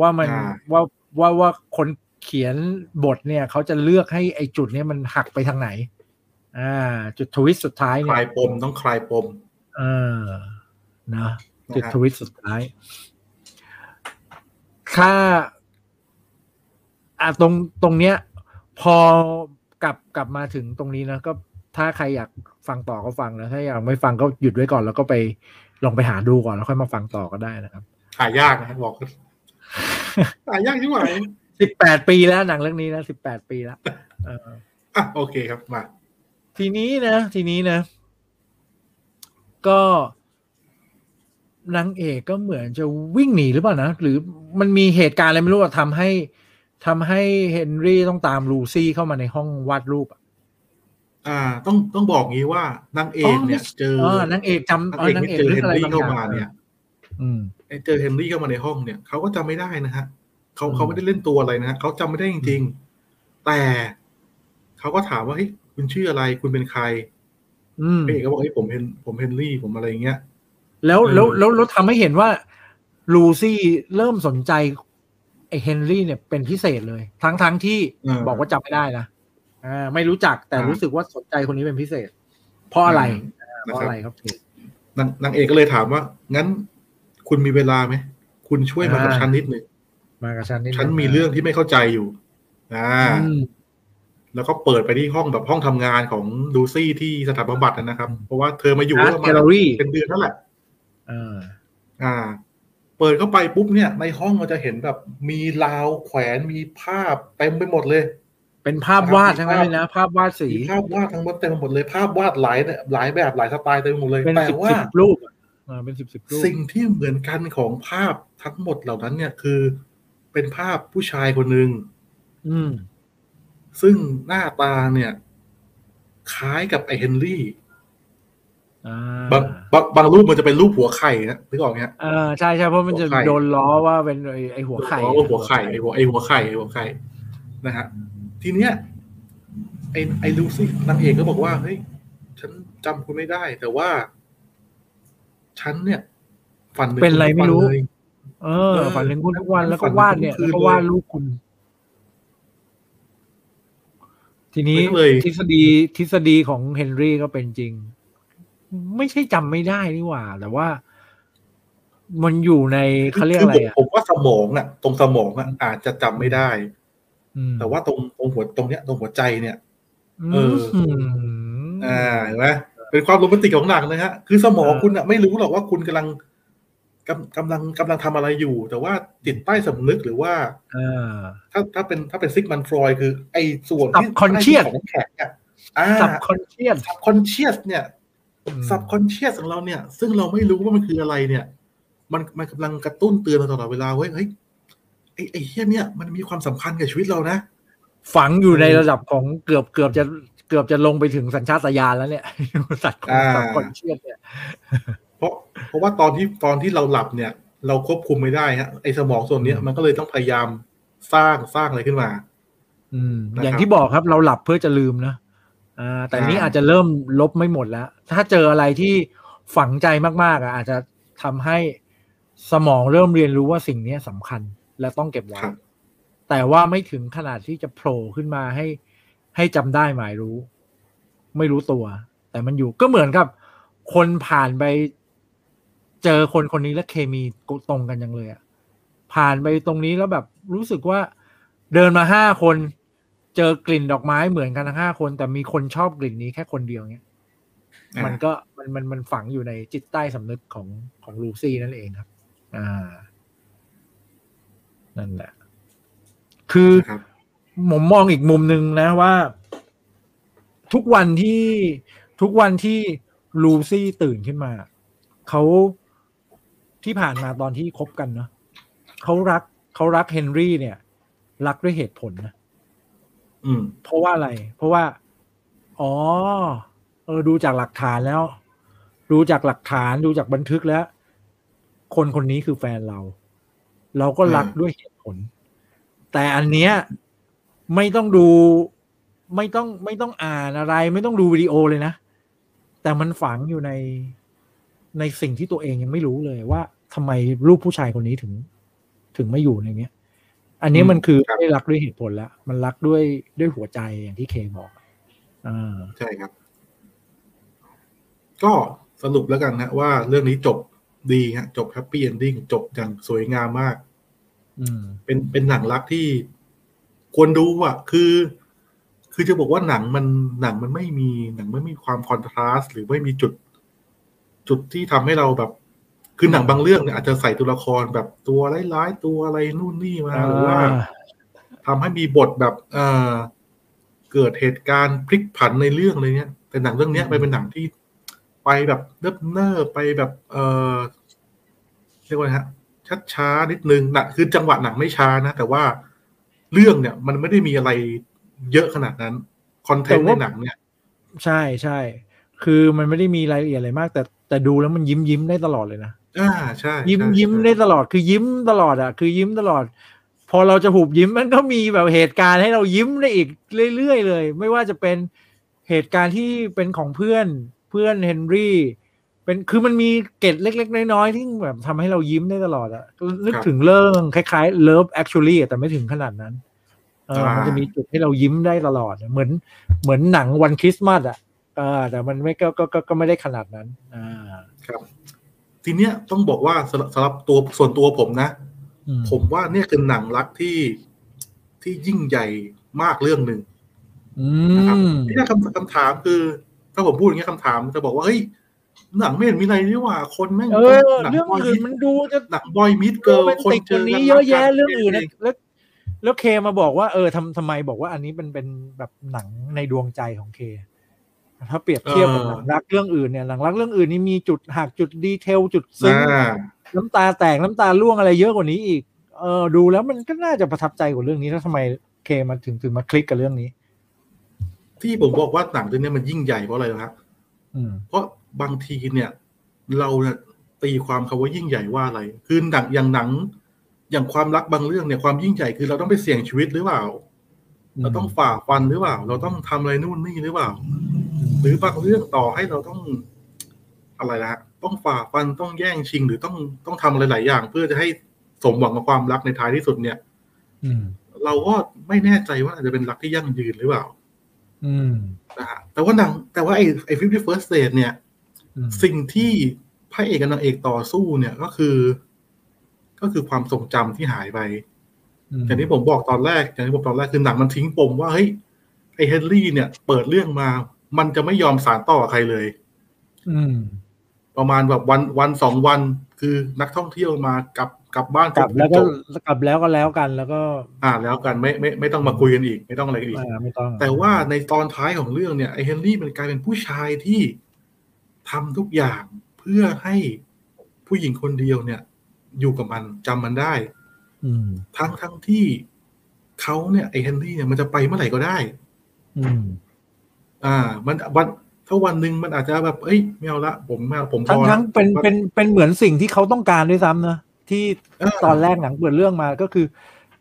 ว่ามันว่าว่าว่าคนเขียนบทเนี่ย เขาจะเลือกให้ไอ้จุดเนี้ยมันหักไปทางไหน อ่า จุด twist สุดท้ายเนี่ยคลายปมต้องคลายปม เออนะจุดทวิสสุดท้ายถ้าอ่าตรงตรงเนี้ย พอกลับกลับมาถึงตรงนี้นะก็ถ้าใครอยากฟังต่อก็ฟังนะถ้าอยากไม่ฟังก็หยุดไว้ก่อน แล้วก็ไปลองไปหาดูก่อนแล้วค่อยมาฟังต่อก็ได้นะครับหายากนะบอกหายากที่ไหนสิบแปดปีแล้วหนังเรื่องนี้นะสิบแปดปีแล้วอะโอเคครับมา ทีนี้นะ ทีนี้นะ ก็นางเอกก็เหมือนจะวิ่งหนีหรือเปล่านะ หรือมันมีเหตุการณ์อะไรไม่รู้ทำให้ทำให้เฮนรี่ต้องตามลูซี่เข้ามาในห้องวาดรูปอ่า ต้องต้องบอกงี้ว่านางเอกเนี่ย เจอนางเอกจำนางเอกเจอเฮนรี่เข้ามาเนี่ย อืมเจอเฮนรี่เข้ามาในห้องเนี่ยเขาก็จำไม่ได้นะฮะเขาเขาไม่ได้เล่นตัวอะไรนะฮะเขาจำไม่ได้จริง ๆ แต่เขาก็ถามว่าเฮ้ย คุณชื่ออะไรคุณเป็นใครอืมเอกก็บอกไอ้ผมเฮนผมเฮนรี่ผมอะไรเงี้ย แล้วแล้วแล้วแล้วทำให้เห็นว่าลูซี่เริ่มสนใจไอ้เฮนรี่เนี่ยเป็นพิเศษเลย ทั้งทั้งที่บอกว่าจำไม่ได้นะอ่าไม่รู้จักแต่รู้สึกว่าสนใจคนนี้เป็นพิเศษ เพราะอะไรเพราะอะไรครับนางนางเอกก็เลยถามว่า งั้นคุณมีเวลาไหม คุณช่วยมากับฉันนิดหนึ่งมากับฉันนิดฉันมีเรื่องที่ไม่เข้าใจอยู่ อ่า แล้วก็เปิดไปที่ห้องแบบห้องทำงานของลูซี่ที่สถานบำบัดนะครับ เพราะว่าเธอมาอยู่ประมาณเป็นเดือนนั่นแหละอ่า เปิดเข้าไปปุ๊บเนี่ย ในห้องเราจะเห็นแบบมีราวแขวนมีภาพเต็มไปหมดเลย เป็นภาพวาดทั้งนั้นเลยนะภาพวาดสีภาพวาดทั้งหมดเต็มไปหมดเลย ภาพวาดหลายหลายแบบหลายสไตล์เต็มไปหมดเลยแต่ว่ารูปอ่าเป็นสิบสิบรูปสิ่งที่เหมือนกันของภาพทั้งหมดเหล่านั้นเนี่ยคือ เป็นภาพผู้ชายคนหนึ่งอืม ซึ่งหน้าตาเนี่ย คล้ายกับไอเฮนรี่บางบางบางรูปมันจะเป็นรูปหัวไข่นะนึกออกไหมฮะอ่าใช่ใช่เพราะมันจะโดนล้อว่าเป็นไอไอหัวไข่หัวไข่ไอหัวไอหัวไข่ไอหัวไข่นะฮะทีเนี้ยไอไอลูซี่นางเอกก็บอกว่าเฮ้ยฉันจำคุณไม่ได้ แต่ว่า ฉันเนี่ย ฝันเป็นอะไรไม่รู้ เออ ฝันถึงคุณทุกวันแล้วก็วาดเนี่ยแล้วก็วาดรูปคุณ ทีนี้ทฤษฎีทฤษฎีของเฮนรี่ก็เป็นจริง ไม่ใช่จำไม่ได้นี่หว่า แต่ว่า มันอยู่ในเขาเรียกอะไรอะผมว่าสมองอะ ตรงสมองอะอาจจะจำไม่ได้แต่ว่าตรงตรงหัวตรงเนี้ย ตรงหัวใจเนี่ยเอออ่าเห็นไหมเป็นความโรแมนติกของหนังนะฮะ คือสมองคุณอะไม่รู้หรอกว่าคุณกำลัง กำกำลังกำลังทำอะไรอยู่ แต่ว่าจิตใต้สำนึกหรือว่าถ้าถ้าเป็นถ้าเป็น Sigmund Freud คือ ไอ้ส่วนที่ conscious ของแข็งเนี่ย subconscious subconscious เนี่ย subconscious ของเราเนี่ย ซึ่งเราไม่รู้ว่ามันคืออะไรเนี่ย มันมันกำลังกระตุ้นเตือนเราตลอดเวลาเฮ้ยเฮ้ยไอ้ไอ้เฮียเนี่ยมันมีความสำคัญกับชีวิตเรานะฝังอยู่ในระดับของเกือบเกือบจะเกือบจะลงไปถึงสัญชาตญาณแล้วเนี่ยสัตว์คอนเชียสเนี่ย เพราะเพราะว่าตอนที่ตอนที่เราหลับเนี่ย เราควบคุมไม่ได้ฮะไอ้สมองส่วนเนี้ยมันก็เลยต้องพยายามสร้างสร้างอะไรขึ้นมา อืม อย่างที่บอกครับเราหลับเพื่อจะลืมนะอ่าแต่นี้อาจจะเริ่มลบไม่หมดแล้ว ถ้าเจออะไรที่ฝังใจมากๆอะอาจจะทำให้สมองเริ่มเรียนรู้ว่าสิ่งนี้สำคัญและต้องเก็บไว้แต่ว่าไม่ถึงขนาดที่จะโผล่ขึ้นมาให้ให้จำได้หมายรู้ ไม่รู้ตัว แต่มันอยู่ก็เหมือนกับ คนผ่านไป เจอคนคนนี้แล้วเคมีตรงกันยังเลยอะผ่านไปตรงนี้แล้วแบบรู้สึกว่าเดินมาห้าคนเจอกลิ่นดอกไม้เหมือนกันทั้งห้าคน แต่มีคนชอบกลิ่นนี้แค่คนเดียวเนี้ยมันก็มันมันมันฝังอยู่ในจิตใต้สำนึกของของลูซี่นั่นเองครับ อ่า นั่นแหละ คือผมมองอีกมุมหนึ่งนะว่า ทุกวันที่ทุกวันที่ลูซี่ตื่นขึ้นมา เขา ที่ผ่านมาตอนที่คบกันเนาะเขารักเขารักเฮนรี่เนี่ย รักด้วยเหตุผลนะอืม เพราะว่าอะไร เพราะว่า อ๋อเออดูจากหลักฐานแล้ว ดูจากหลักฐานดูจากบันทึกแล้ว คนคนนี้คือแฟนเรา เราก็รักด้วยเหตุผล แต่อันเนี้ยไม่ต้องดูไม่ต้องไม่ต้องอ่านอะไร ไม่ต้องดูวิดีโอเลยนะ แต่มันฝังอยู่ในในสิ่งที่ตัวเองยังไม่รู้เลยว่า ทำไมรูปผู้ชายคนนี้ถึง ถึงไม่อยู่ในเนี้ย อันนี้มันคือไม่รักด้วยเหตุผลแล้ว มันรักด้วยด้วยหัวใจอย่างที่เคบอกอ่าใช่ครับ ก็สรุปแล้วกันนะว่าเรื่องนี้จบดีฮะจบ happy ending จบอย่างสวยงามมากอืมเป็นเป็นหนังรักที่ควรดูอะ คือ คือจะบอกว่าหนังมันหนังมันไม่มีหนังไม่มีความคอนทราสต์หรือไม่มีจุด จุดที่ทำให้เราแบบ คือหนังบางเรื่องเนี่ยอาจจะใส่ตัวละครแบบตัวร้ายๆตัวอะไรนู่นนี่มาหรือว่าทำให้มีบทแบบเออเกิดเหตุการณ์พลิกผันในเรื่องอะไรเงี้ยแต่หนังเรื่องนี้ไปเป็นหนังที่ไปแบบเนิบเนิบไปแบบเออเรียกว่าฮะชัดช้านิดนึงหนักคือจังหวะหนังไม่ช้านะ แต่ว่าเรื่องเนี่ย มันไม่ได้มีอะไรเยอะขนาดนั้นคอนเทนต์ในหนังเนี่ย ใช่ใช่คือมันไม่ได้มีรายละเอียดอะไรมาก แต่แต่ดูแล้วมันยิ้มยิ้มได้ตลอดเลยนะ อ่าใช่ยิ้มยิ้มได้ตลอดคือยิ้มตลอดอะ คือยิ้มตลอด พอเราจะหูบยิ้มมันก็มีแบบเหตุการณ์ให้เรายิ้มได้อีกเรื่อยๆเลย ไม่ว่าจะเป็นเหตุการณ์ที่เป็นของเพื่อนเพื่อนเฮนรี่เป็นคือมันมีเกร็ดเล็ก ๆ น้อยๆที่แบบทำให้เรายิ้มได้ตลอดอะนึกถึงเรื่องคล้ายๆ Love Actually แต่ไม่ถึงขนาดนั้น เออมันจะมีจุดให้เรายิ้มได้ตลอด เหมือนเหมือนหนังวันคริสต์มาสอะเออแต่มันไม่ก็ก็ก็ไม่ได้ขนาดนั้น อ่า ครับ ทีเนี้ยต้องบอกว่าสำหรับตัวส่วนตัวผมนะ ผมว่าเนี่ยคือหนังรักที่ที่ยิ่งใหญ่มากเรื่องหนึ่งนะครับที่คำคำถามคือ ถ้าผมพูดอย่างนี้คำถามจะบอกว่าเฮ้ยหนังไม่เห็นมีอะไรนี่ว่าคนแม่งหนังเรื่องอื่นมันดูจะหนัง boy meet girl คนเจอนี้เยอะแยะเรื่องอื่นแล้วแล้วเคมาบอกว่า เออทำทำไมบอกว่าอันนี้เป็นเป็นแบบหนังในดวงใจของเค ถ้าเปรียบเทียบกับหนังรักเรื่องอื่นเนี่ยหนังรักเรื่องอื่นนี่มีจุดหักจุด detail จุดซึ้งน้ำตาแตกน้ำตาร่วงอะไรเยอะกว่านี้อีกเออดูแล้วมันก็น่าจะประทับใจกว่าเรื่องนี้แล้วทำไมเคมาถึงถึงมาคลิกกับเรื่องนี้ ที่ผมบอกว่าหนังเรื่องนี้มันยิ่งใหญ่เพราะอะไรครับเพราะบางทีเนี่ย เราตีความคาว่ายิ่งใหญ่ว่าอะไร คือหนังอย่างหนัง อย่างความรักบางเรื่องเนี่ยความยิ่งใหญ่คือเราต้องไปเสี่ยงชีวิตหรือเปล่า เราต้องฝ่าฟันหรือเปล่า เราต้องทำอะไรนู่นนี่หรือเปล่าห รือบางเรื่องต่อให้เราต้องอะไรนะต้องฝ่าฟันต้องแย่งชิง หรือต้องต้องทำอะไรหลายอย่าง เพื่อจะให้สมหวังกับความรักในท้ายที่สุดเนี่ยเราก็ไม่แน่ใจว่าอาจจะเป็นรักที่ยั่งยืนหรือเปล่านะฮะแต่ว่าหนังแต่ว่าไอ้ไอ้ Fifty First Dates เนี่ย สิ่งที่พระเอกกับนางเอกต่อสู้เนี่ยก็คือ ก็คือความทรงจำที่หายไปอย่างที่ผมบอกตอนแรกอย่างที่ผมตอนแรกคือหนังมันทิ้งปมว่าเฮ้ยไอ้เฮนรี่เนี่ย เปิดเรื่องมา มันจะไม่ยอมสานต่อใครเลย อืม ประมาณแบบวันวันสองวันคือนักท่องเที่ยวมากลับกลับบ้านกลับแล้วก็กลับแล้วก็แล้วกันแล้วก็ อ่าแล้วกันไม่ไม่ไม่ต้องมาคุยกันอีก ไม่ต้องอะไรอีกไม่ต้อง แต่ว่าในตอนท้ายของเรื่องเนี่ยไอเฮนรี่มันกลายเป็นผู้ชายที่ทำทุกอย่างเพื่อให้ผู้หญิงคนเดียวเนี่ย อยู่กับมันจำมันได้ อืมทั้งทั้งที่เขาเนี่ยไอเฮนรี่เนี่ยมันจะไปเมื่อไหร่ก็ได้ อืม อ่า มันวันถ้าวันหนึ่งมันอาจจะแบบเอ้ยไม่เอาละผมไม่เอาผมทั้งทั้งเป็นเป็นเป็นเหมือนสิ่งที่เขาต้องการด้วยซ้ำนะที่ตอนแรกหนังเปิดเรื่องมาก็คือ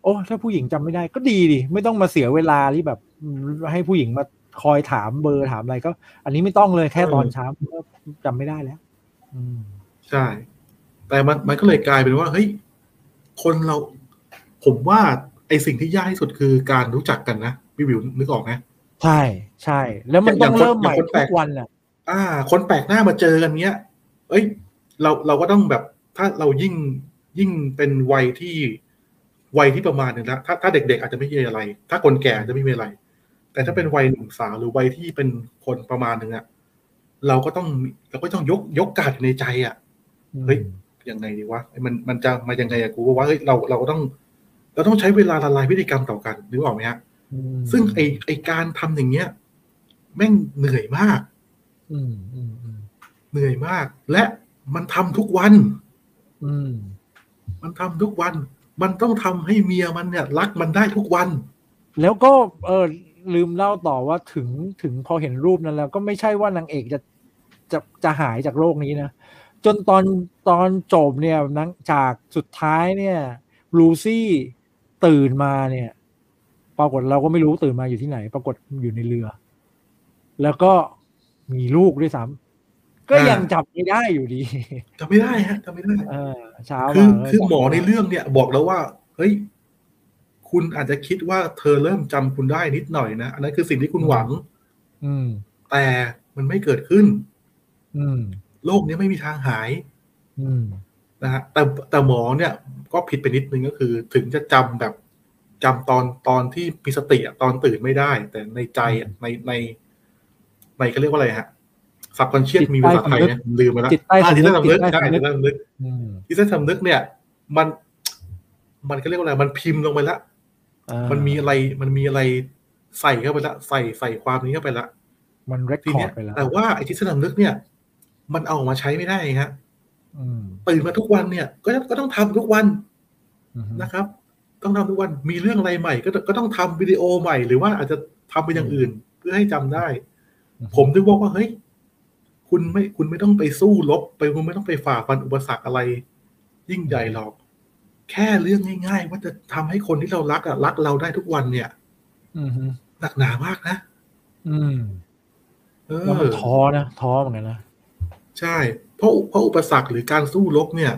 โอ้ถ้าผู้หญิงจำไม่ได้ก็ดีดิไม่ต้องมาเสียเวลาที่แบบ ให้ผู้หญิงมาคอยถามเบอร์ถามอะไรก็ อันนี้ไม่ต้องเลยแค่ตอนเช้าก็จำไม่ได้แล้ว อืมใช่ แต่มันมันก็เลยกลายเป็นว่าเฮ้ยคนเรา ผมว่าไอสิ่งที่ยากที่สุดคือการรู้จักกันนะพี่วิวนึกออกไหม ใช่ใช่แล้วมันต้องเริ่มใหม่ทุกวันอะอ่า คนแปลกหน้ามาเจอกันเนี้ย เอ้ย เราเราก็ต้องแบบถ้าเรายิ่งยิ่งเป็นวัยที่วัยที่ประมาณหนึ่งแล้วถ้าถ้าเด็ก ๆ อาจจะไม่มีอะไร ถ้าคนแก่จะไม่มีอะไร แต่ถ้าเป็นวัยหนุ่มสาวหรือวัยที่เป็นคนประมาณหนึ่งอะเราก็ต้องเราก็ต้องยกยกกาดในใจอะเฮ้ยยังไงดีวะมันมันจะมายังไงอะกูว่าเฮ้ยเราเราก็ต้อง เราต้องใช้เวลาละลายพฤติกรรมต่อกันนึกออกไหมฮะ ซึ่งไอไอการทำอย่างเงี้ย แม่งเหนื่อยมากเหนื่อยมาก และมันทำทุกวันมันทำทุกวัน มันต้องทำให้เมียมันเนี่ย รักมันได้ทุกวัน แล้วก็ เออลืมเล่าต่อว่าถึงถึงพอเห็นรูปนั้นแล้ว ก็ไม่ใช่ว่านางเอกจะจะจะหายจากโรคนี้นะจนตอนตอนจบเนี่ยนังจากสุดท้ายเนี่ยลูซี่ตื่นมาเนี่ย ปรากฏเราก็ไม่รู้ตื่นมาอยู่ที่ไหน ปรากฏอยู่ในเรือ แล้วก็มีลูกด้วยซ้ำก็ยังจับไม่ได้อยู่ดีจับไม่ได้ฮะจับไม่ได้เช้าคือคือหมอในเรื่องเนี่ย บอกแล้วว่า เฮ้ย คุณอาจจะคิดว่าเธอเริ่มจำคุณได้นิดหน่อยนะ อันนั้นคือสิ่งที่คุณหวัง อืม แต่มันไม่เกิดขึ้น อืม โรคนี้ไม่มีทางหาย อืมนะฮะแต่แต่หมอเนี่ย ก็ผิดไปนิดนึงก็คือ ถึงจะจำแบบ จำตอนตอนที่มีสติตอนตื่นไม่ได้ แต่ในใจในในในเขาเรียกว่าอะไรฮะสับคอนเชียสมีภาษาไทยเนี่ยลืมไปแล้วจิตใต้สำนึกใช่จิตใต้สำนึกจิตใต้สำนึกเนี่ย มัน มันก็เรียกว่าอะไรมันพิมพ์ลงไปละมันมีอะไรมันมีอะไรใส่เข้าไปละใส่ใส่ความนี้เข้าไปละมันเรคคอร์ดไปแล้วแต่ว่าไอ้จิตใต้สำนึกเนี่ย มันเอามาใช้ไม่ได้ครับตื่นมาทุกวันเนี่ย ก็ก็ต้องทำทุกวันนะครับ ต้องทำทุกวันมีเรื่องอะไรใหม่ ก็ก็ต้องทำวิดีโอใหม่ หรือว่าอาจจะทำไปอย่างอื่น เพื่อให้จำได้ ผมถึงบอกว่าเฮ้ยคุณไม่คุณไม่ต้องไปสู้รบไปคุณไม่ต้องไปฝ่าฟันอุปสรรคอะไร ยิ่งใหญ่หรอก แค่เรื่องง่าย ๆ ว่าจะทำให้คนที่เรารักอะรักเราได้ทุกวันเนี่ยอืหนักหนามากนะ อืมเออท้อนะท้อเหมือนกันนะใช่ เพราะเพราะอุปสรรคหรือการสู้รบเนี่ย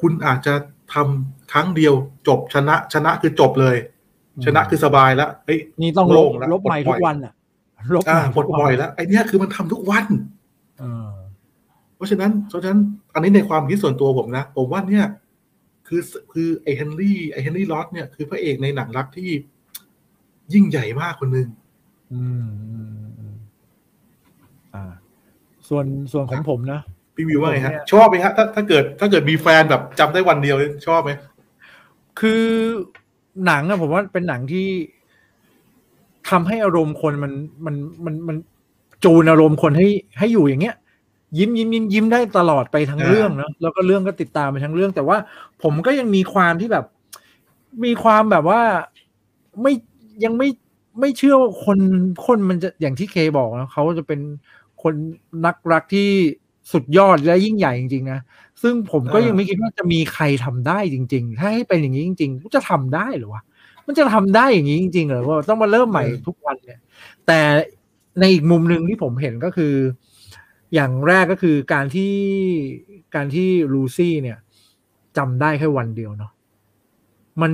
คุณอาจจะ ทำครั้งเดียวจบชนะชนะคือจบเลย ชนะคือสบายแล้วเฮ้ยนี่ต้องลโล่บงแล้วลบใหม่ปลดปล่ทุอยกวันอะลบใหอ่าม่ปลดปล่อยแล้วไอ้เนี้ยคือมันทำทุกวันเออเพราะฉะนั้นเพราะฉะนั้น อันนี้ในความคิดส่วนตัวผมนะผมว่าเนี่ยคือคือไอ้เฮนรี่ไอ้เฮนรี่ลอสเนี่ยคือพระเอกในหนังรักที่ยิ่งใหญ่มากคนหนึ่งอืมอืมอืมอ่า ส่วนส่วนของผมนะ พี่วิวว่าไงผมฮะเนี่ยชอบไหมฮะถ้าถ้าเกิดถ้าเกิดมีแฟนแบบจำได้วันเดียวชอบไหมคือหนังอะผมว่าเป็นหนังที่ทำให้อารมณ์คนมันมันมันมันจูนอารมณ์คนให้ให้อยู่อย่างเงี้ย ยิ้มยิ้มยิ้มยิ้มได้ตลอดไปทั้งเรื่องเนาะแล้วก็เรื่องก็ติดตามไปทั้งเรื่อง แต่ว่าผมก็ยังมีความที่แบบ มีความแบบว่าไม่ยังไม่ไม่เชื่อว่าคนคนมันจะอย่างที่เคบอกนะเขาจะเป็นคนนักรักที่ สุดยอดและยิ่งใหญ่จริงๆนะ ซึ่งผมก็ยังไม่คิดว่าจะมีใครทำได้จริง ๆ ถ้าให้เป็นอย่างนี้จริงๆจะทำได้เหรือวะมันจะทำได้อย่างนี้จริงๆเหรอว่าต้องมาเริ่มใหม่ทุกวันเนี่ย แต่ในอีกมุมหนึ่งที่ผมเห็นก็คือ อย่างแรกก็คือการที่การที่ลูซี่เนี่ยจำได้แค่วันเดียวเนาะมัน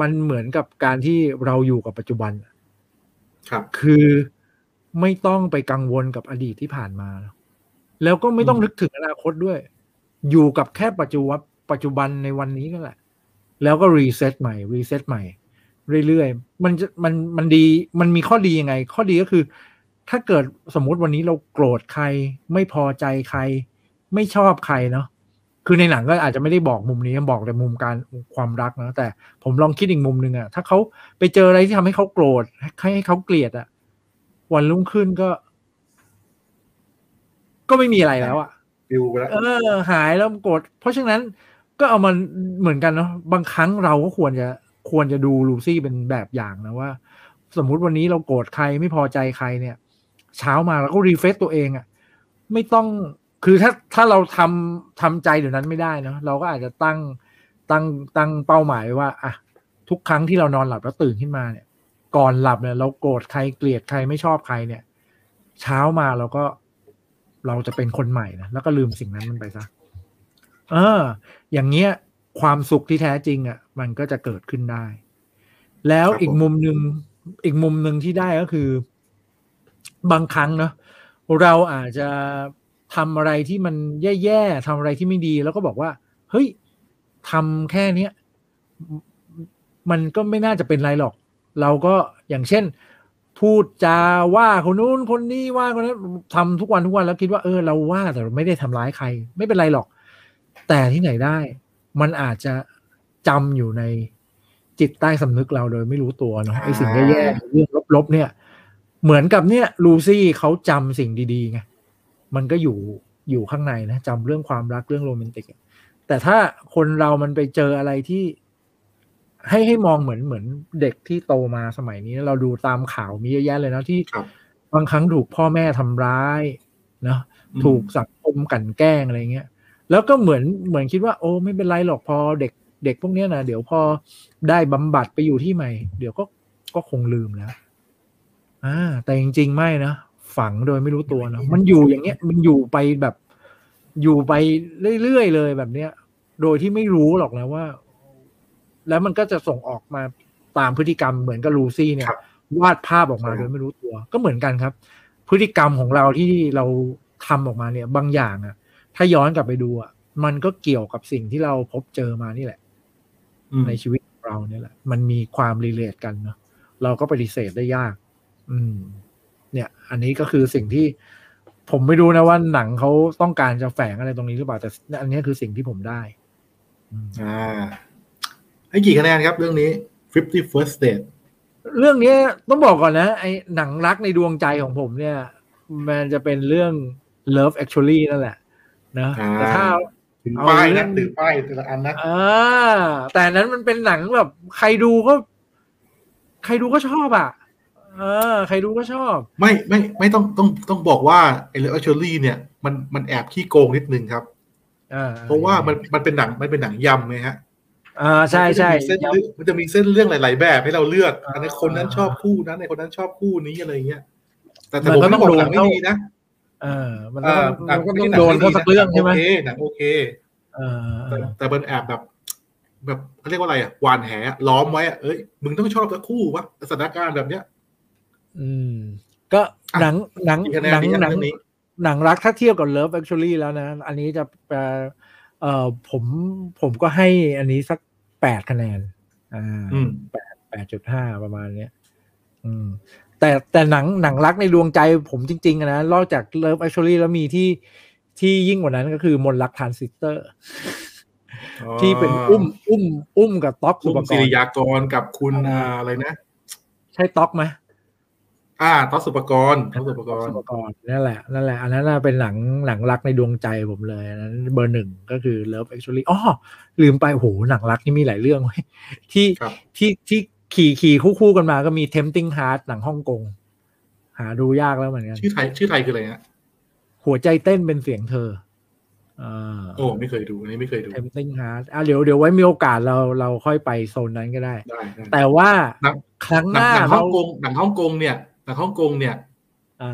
มันเหมือนกับการที่เราอยู่กับปัจจุบัน ครับ คือไม่ต้องไปกังวลกับอดีตที่ผ่านมาแล้ว ก็ไม่ต้องนึกถึงอนาคตด้วย อยู่กับแค่ปัจจุบันปัจจุบันในวันนี้นั่นแหละ แล้วก็ reset ใหม่ reset ใหม่ เรื่อยๆ มันจะมันมันดีมันมีข้อดียังไง ข้อดีก็คือ ถ้าเกิดสมมุติวันนี้เราโกรธใคร ไม่พอใจใคร ไม่ชอบใครเนาะคือในหนังก็อาจจะไม่ได้บอกมุมนี้บอกแต่มุมการความรักนะแต่ผมลองคิดอีกมุมหนึ่งอะถ้าเขาไปเจออะไรที่ทำให้เขาโกรธให้ให้เขาเกลียดอะวันรุ่งขึ้นก็ ก็ไม่มีอะไรแล้วอะฟิวไปแล้วเออ หายแล้วโกรธเพราะฉะนั้นก็เอามันเหมือนกันเนาะบางครั้งเราก็ควรจะควรจะดูลูซี่เป็นแบบอย่างนะว่า สมมุติวันนี้เราโกรธใครไม่พอใจใครเนี่ย เช้ามาเราก็รีเฟซตัวเองอะ่ะไม่ต้องคือถ้าถ้าเราทำทำใจเดี๋ยวนั้นไม่ได้เนาะเราก็อาจจะตั้งตั้งตั้งเป้าหมายไว้ว่าอะทุกครั้งที่เรานอนหลับแล้วตื่นขึ้นมาเนี่ย ก่อนหลับเนี่ย เราโกรธใครเกลียดใครไม่ชอบใครเนี่ย เช้ามาเราก็ เราจะเป็นคนใหม่นะแล้วก็ลืมสิ่งนั้นมันไปซะเออ อย่างเงี้ย ความสุขที่แท้จริงอะ่ะ มันก็จะเกิดขึ้นได้ แล้วครับผมอีกมุมหนึ่งอีกมุมหนึ่งที่ได้ก็คือ บางครั้งเนาะเราอาจจะทำอะไรที่มันแย่ๆทำอะไรที่ไม่ดี แล้วก็บอกว่า เฮ้ยทำแค่เนี้ยมันก็ไม่น่าจะเป็นไรหรอก เราก็อย่างเช่น พูดจาว่าคนนู้นคนนี้ว่าคนนั้นทำทุกวันทุกวันแล้วคิดว่าเออเราว่าแต่เราไม่ได้ทำร้ายใคร ไม่เป็นไรหรอก แต่ที่ไหนได้ มันอาจจะจำอยู่ในจิตใต้สำนึกเราโดยไม่รู้ตัวเนาะไอ้สิ่งแย่ๆเรื่องลบๆเนี่ย เหมือนกับเนี่ย ลูซี่เขาจำสิ่งดีๆไงมันก็อยู่อยู่ข้างในนะจำเรื่องความรักเรื่องโรแมนติกอะแต่ถ้าคนเรามันไปเจออะไรที่ ให้ให้มองเหมือนเหมือนเด็กที่โตมาสมัยนี้ เราดูตามข่าวมีเยอะแยะเลยนะที่ครับบางครั้งถูกพ่อแม่ทำร้ายเนาะอืมถูกสังคมกลันแกล้งอะไรเงี้ย แล้วก็เหมือนเหมือนคิดว่าโอ้ไม่เป็นไรหรอกพอเด็กเด็กพวกเนี้ยนะเดี๋ยวพอได้บำบัดไปอยู่ที่ใหม่ เดี๋ยวก็ก็คงลืมแล้วอ่าแต่จริง ๆ ไม่นะฝังโดยไม่รู้ตัวเนอะมันอยู่อย่างเงี้ย มันอยู่ไปแบบ อยู่ไปเรื่อยๆเลยแบบเนี้ย โดยที่ไม่รู้หรอกนะว่า แล้วมันก็จะส่งออกมาตามพฤติกรรมเหมือนกับลูซี่เนี่ยครับวาดภาพออกมาโดยไม่รู้ตัว ก็เหมือนกันครับ พฤติกรรมของเราที่เราทำออกมาเนี่ย บางอย่างอะถ้าย้อนกลับไปดูอะมันก็เกี่ยวกับสิ่งที่เราพบเจอมานี่แหละอืมในชีวิตของเราเนี่ยแหละ มันมีความรีเลทกันเนาะเราก็ปฏิเสธได้ยาก อืม เนี่ย อันนี้ก็คือสิ่งที่ผมไม่รู้นะว่าหนังเขาต้องการจะแฝงอะไรตรงนี้หรือเปล่าแต่อันนี้คือสิ่งที่ผมได้อืมอ่า ให้กี่คะแนนครับเรื่องนี้ Fifty First Date เรื่องเนี้ยต้องบอกก่อนนะ ไอ้หนังรักในดวงใจของผมเนี่ย มันจะเป็นเรื่อง Love Actually นั่นแหละนะอ่าแต่ถ้าถือเอาป้ายเรื่นะองถือป้ายแต่ละอันนะอ่าแต่อันนั้นมันเป็นหนังแบบ ใครดูก็ ใครดูก็ชอบอะเออ ใครดูก็ชอบ ไม่ไม่ไม่ต้องต้องต้องบอกว่าไอ้เรื่อง Actually เนี่ยมันมันแอบขี้โกงนิดนึงครับอ่าเพราะว่ามันมันเป็นหนังมันเป็นหนังยำไงฮะ อ่าใช่ใช่มันจะมีเส้นเรื่องมันจะมีเส้นเรื่องหลาย ๆ แบบให้เราเลือกอ่าอันนี้คนนั้นชอบคู่นั้นในคนนั้นชอบคู่นี้อะไรเงี้ยแต่แต่มันผมก็ไม่ต้องบอกดูหนังไม่เข้าดีนะเออมันต้องมันก็ต้องโดนเขาสักเรื่องใช่ไหมโอเคหนังโอเคเออแต่เป็นแอบแบบ แบบเขาเรียกว่าอะไรอะวานแหล้อมไว้อะเอ้ยมึงต้องชอบสักคู่วะสถานการณ์แบบเนี้ย อืม ก็หนังหนังหนังหนังหนังรักถ้าเทียบกับ Love Actually แล้วนะ อันนี้จะเอ่อผมผมก็ให้อันนี้สัก แปดคะแนน อ่าแปดแปดจุดห้าประมาณเนี้ย อืม แต่แต่หนังหนังรักในดวงใจผมจริง ๆนะนอกจาก Love Actually แล้วมีที่ที่ยิ่งกว่านั้นก็คือมนต์รักทรานซิสเตอร์ ที่เป็นอุ้ม อุ้ม อุ้มกับต๊อกศุภกรณ์สิริยากรกับคุณอะไรนะ ใช่ต๊อกไหม อ่าต๊อกสุปกรต๊อกสุปกรสุปกรนั่นแหละนั่นแหละอันนั้นเป็นหนังหนังรักในดวงใจผมเลยนั้นเบอร์หนึ่งก็คือ Love Actually อ๋อลืมไปโหหนังรักนี่มีหลายเรื่องที่ที่ที่ขี่ขี่คู่คู่กันมาก็มี Tempting Heart หนังฮ่องกง หาดูยากแล้วเหมือนกัน ชื่อไทยชื่อไทยคืออะไรฮะหัวใจเต้นเป็นเสียงเธอโอ้ไม่เคยดูอันนี้ไม่เคยดู Tempting Heart อะเดี๋ยวเดี๋ยวไว้มีโอกาสเราเราค่อยไปโซนนั้นก็ได้ แต่ว่าครั้งหน้าหนังฮ่องกงหนังฮ่องกงเนี่ย หนังฮ่องกงเนี่ย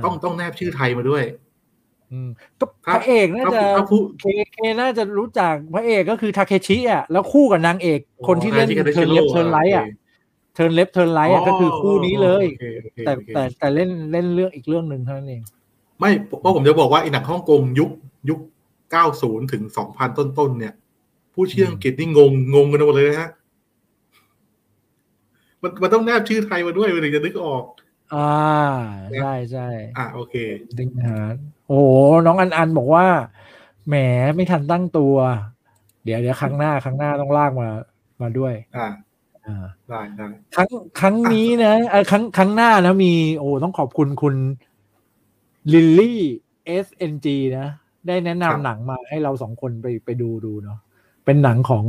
ต้องต้องแนบชื่อไทยมาด้วยก็พระเอกน่าจะเคเคน่าจะรู้จักพระเอกก็คือทาเคชิอะแล้วคู่กับนางเอก คนที่เล่น Turn Left Turn Right อะ Turn Left Turn Right อะก็คือคู่นี้เลย แต่แต่แต่เล่นเล่นเรื่องอีกเรื่องหนึ่งเท่านั้นเอง ไม่เพราะผมจะบอกว่าอีหนังฮ่องกงยุคยุคเก้าศูนย์ถึงสองพันต้นๆเนี่ย พูดชื่ออังกฤษนี่งงงงกันหมดเลยนะฮะมันมันต้องแนบชื่อไทยมาด้วยมันถึงจะนึกออก อ่าใช่ใช่อ่าโอเคดิงฮาร์ดโอ้น้องอันอันบอกว่า แหมไม่ทันตั้งตัว เดี๋ยวเดี๋ยวครั้งหน้าครั้งหน้าต้องลากมามาด้วย อ่าอ่าได้ได้ครั้งครั้งนี้นะเออครั้งครั้งหน้านะมี โอ้ต้องขอบคุณคุณลิลลี่เอสเอ็นจีนะได้แนะนำหนังมาให้เราสองคนไปไปดูดูเนาะเป็นหนังของ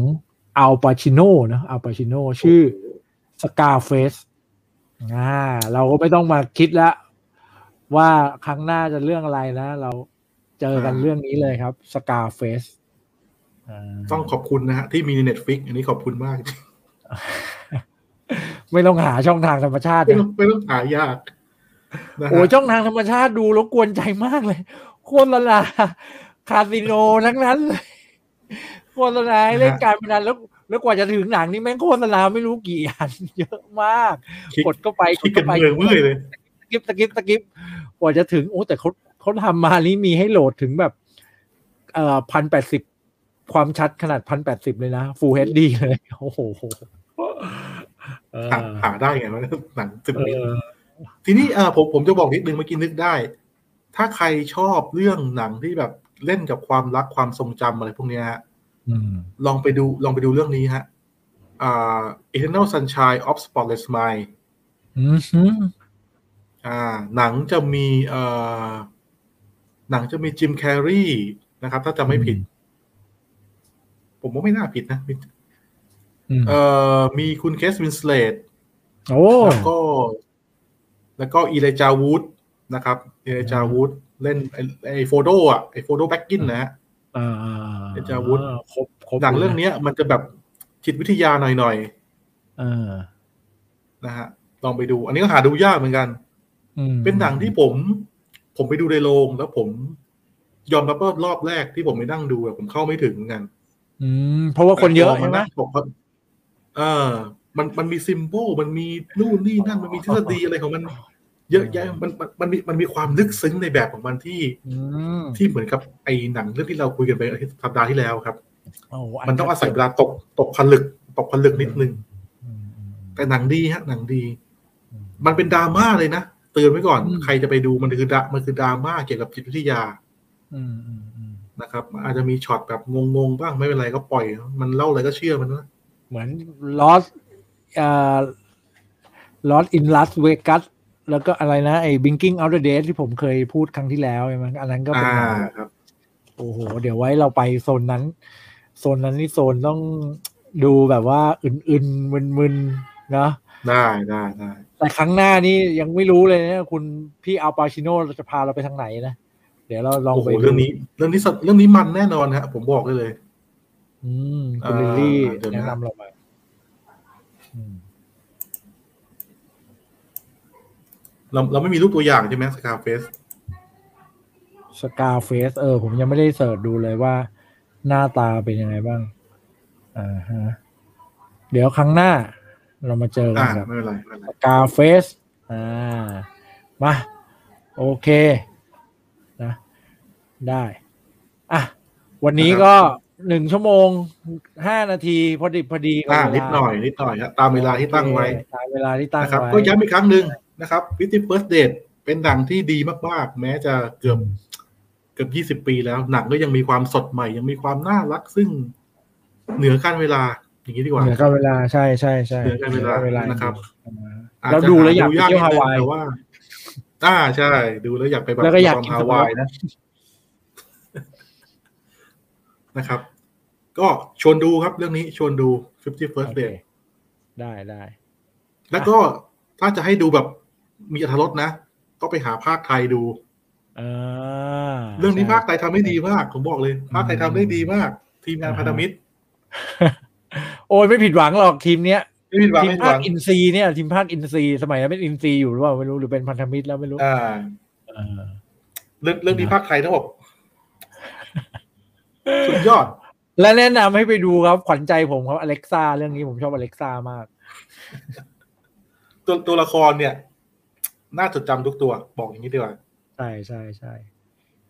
อัลปาชิโนนะอัลปาชิโนชื่อสกาเฟส อ่าเราก็ไม่ต้องมาคิดแล้วว่าครั้งหน้าจะเรื่องอะไรนะ เราเจอกันเรื่องนี้เลยครับ Scarfaceต้องขอบคุณนะฮะที่มีใน Netflix อันนี้ขอบคุณมาก ไม่ต้องหาช่องทางธรรมชาติไม่ต้องไม่ต้องหายากโอ้ช่องทางธรรมชาติดูแล้วกวนใจมากเลยโคตรละลาคาสิโนทั้งนั้นเลยโคตรละลาเล่นการพนันแล้ว แล้วกว่าจะถึงหนังนี่แม่งโคตรละลาไม่รู้กี่อัน เยอะมากกดก็ไปกดก็ไปเมือเลยตะกิบตะกิบตะกิบกว่าจะถึงโอ้แต่เขาเขาทำมานี้มีให้โหลดถึงแบบ เอ่อพันแปดสิบความชัดขนาดพันแปดสิบเลยนะ ฟูลเฮดดีเลย โอ้โหหาได้ไงวะหนังสิบมิทีนี้เออผมผมจะบอกนิดนึงเมื่อกี้นึกได้ ถ้าใครชอบเรื่องหนังที่แบบเล่นกับความรักความทรงจำอะไรพวกนี้ฮะ ลองไปดูลองไปดูเรื่องนี้ฮะอ่า Eternal Sunshine of Spotless Mind อ่า หนังจะมีเอ่อหนังจะมี Jim Carrey นะครับ ถ้าจะไม่ผิด ผมว่าไม่น่าผิดนะเอ่อมีคุณ Kate Winslet แล้วก็ แล้วก็ Elijah Wood นะครับ Elijah Wood เล่นไอโฟโดอะไอ้ Frodo Baggins นะฮะ Elijah Wood หนังเรื่องนี้มันจะแบบจิตวิทยาหน่อยๆนะฮะลองไปดู อันนี้ก็หาดูยากเหมือนกันเป็นหนังที่ผม ผมไปดูในโรงแล้วผมยอมรับว่ารอบแรกที่ผมไปนั่งดูผมเข้าไม่ถึงเหมือนกัน อืม เพราะว่าคนเยอะใช่ไหมเออมันมันมี symbol มันมีนู่นนี่นั่นมันมีทฤษฎีอะไรของมัน เยอะแยะมันมันมีมันมีความลึกซึ้งในแบบของมันที่ที่เหมือนกับไอ้หนังเรื่องที่เราคุยกันไปสัปดาห์ที่แล้วครับมันต้องอาศัยเวลาตกตกผลึก ตกผลึกนิดนึงแต่หนังดีฮะ หนังดี มันเป็นดราม่าเลยนะเตือนไว้ก่อน ใครจะไปดูมันคือดามันคือดราม่าเกี่ยวกับจิตวิทยานะครับ อาจจะมีช็อตแบบงงๆบ้างไม่เป็นไรก็ปล่อย มันเล่าอะไรก็เชื่อมันนะเหมือนลอสลอสอินลัสเวกัส แล้วก็อะไรนะไอ้บิงกิ้งอัลเดอร์เดที่ผมเคยพูดครั้งที่แล้วใช่ไหมอันนั้นก็เป็นครับโอ้โห เดี๋ยวไว้เราไปโซนนั้น โซนนั้นนี่โซนต้องดูแบบว่าอื่นๆมึนๆนะได้ได้ได้แต่ครั้งหน้านี้ยังไม่รู้เลยนะคุณพี่อัลปาชิโนเราจะพาเราไปทางไหนนะ เดี๋ยวเราลองไปเรื่องนี้ เรื่องนี้เรื่องนี้มันแน่นอนฮะผมบอกเลยเลย อืมคุณลิลลี่แนะนำเรามา เราเราไม่มีรูปตัวอย่างใช่ไหมสกาเฟสสกาเฟสเออ ผมยังไม่ได้เสิร์ชดูเลยว่า หน้าตาเป็นยังไงบ้างอ่าฮะเดี๋ยวครั้งหน้า เรามาเจอกัอ่านครับไม่เป็นไรไม่เป็นไรสกาเฟสอ่ามาโอเคนะได้อะวันนี้ก็หนึ่งชั่วโมงห้านาทีพอดีพอดีกับอ่าเวลานิดหน่อยนิดหน่อยครับตามเวลาที่ตั้งไว้โอเคตามเวลาที่ตั้งนะครับไว้ก็ย้ำอีกครั้งหนึ่ง นะครับ Fifty First Date เป็นหนังที่ดีมากๆ แม้จะเกือบเกือบยี่สิบปีแล้ว หนังก็ยังมีความสดใหม่ ยังมีความน่ารักซึ่งเหนือการเวลา อย่างนี้ดีกว่า เหนือกันเวลาใช่ใช่ใช่เหนือการเวลานะครับเราอจจะดูแล้วอยากไปหเที่ยวฮาวายแต่ว่าอ่าใช่ ดูแล้วอยากไปแบบแล้วก็อยากความกินฮาวายนะนะครับ ก็ชวนดูครับเรื่องนี้ชวนดู Fifty โอ First เค Date ได้ได้ แล้วก็ถ้าจะให้ดูแบบ มีอรรถรสนะก็ไปหาภาคไทยดูอ่าเรื่องนี้ใช่ภาคไทยทำได้ดีมากผมบอกเลย ภาคไทยทำได้ดีมาก ทีมงานอ่าฮะพันธมิตร โอ้ยไม่ผิดหวังหรอกทีมเนี้ยไม่ผิดหวังทีมไม่ผิดภาหควังอินซีย์เนี่ยทีมภาคอินซีย์สมัยนั้นเป็นอินซีย์อยู่หรือเปล่าไม่รู้หรือเป็นพันธมิตรแล้วไม่รู้อ่าเออเรื่องเรื่องนี้ภาคไทยทั้งหมดสุดยอด และแนะนำให้ไปดูครับขวัญใจผมครับอเล็กซ่าเรื่องนี้ผมชอบอเล็กซ่ามาก ตัวตัวละครเนี่ย น่าจดจำทุกตัว บอกอย่างนี้ดีกว่าใช่ใช่ใช่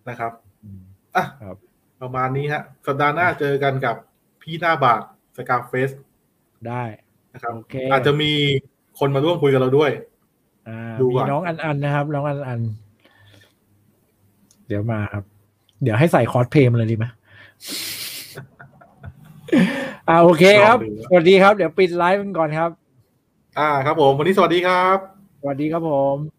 นะครับอืมอะครับประมาณนี้ฮะ สัปดาห์หน้าเจอกันกับพี่หน้าบาก Scarface ได้นะครับโอเคอาจจะมีคนมาร่วมคุยกับเราด้วยอ่าดูมีก่อนน้องอันอันนะครับ น้องอันอัน เดี๋ยวมาครับ เดี๋ยวให้ใส่คอร์สเพลย์มาเลยดีไหมอ่าโอเคครับ สวัสดีครับ เดี๋ยวปิดไลฟ์กันก่อนครับ อ่าครับผม วันนี้สวัสดีครับ สวัสดีครับผม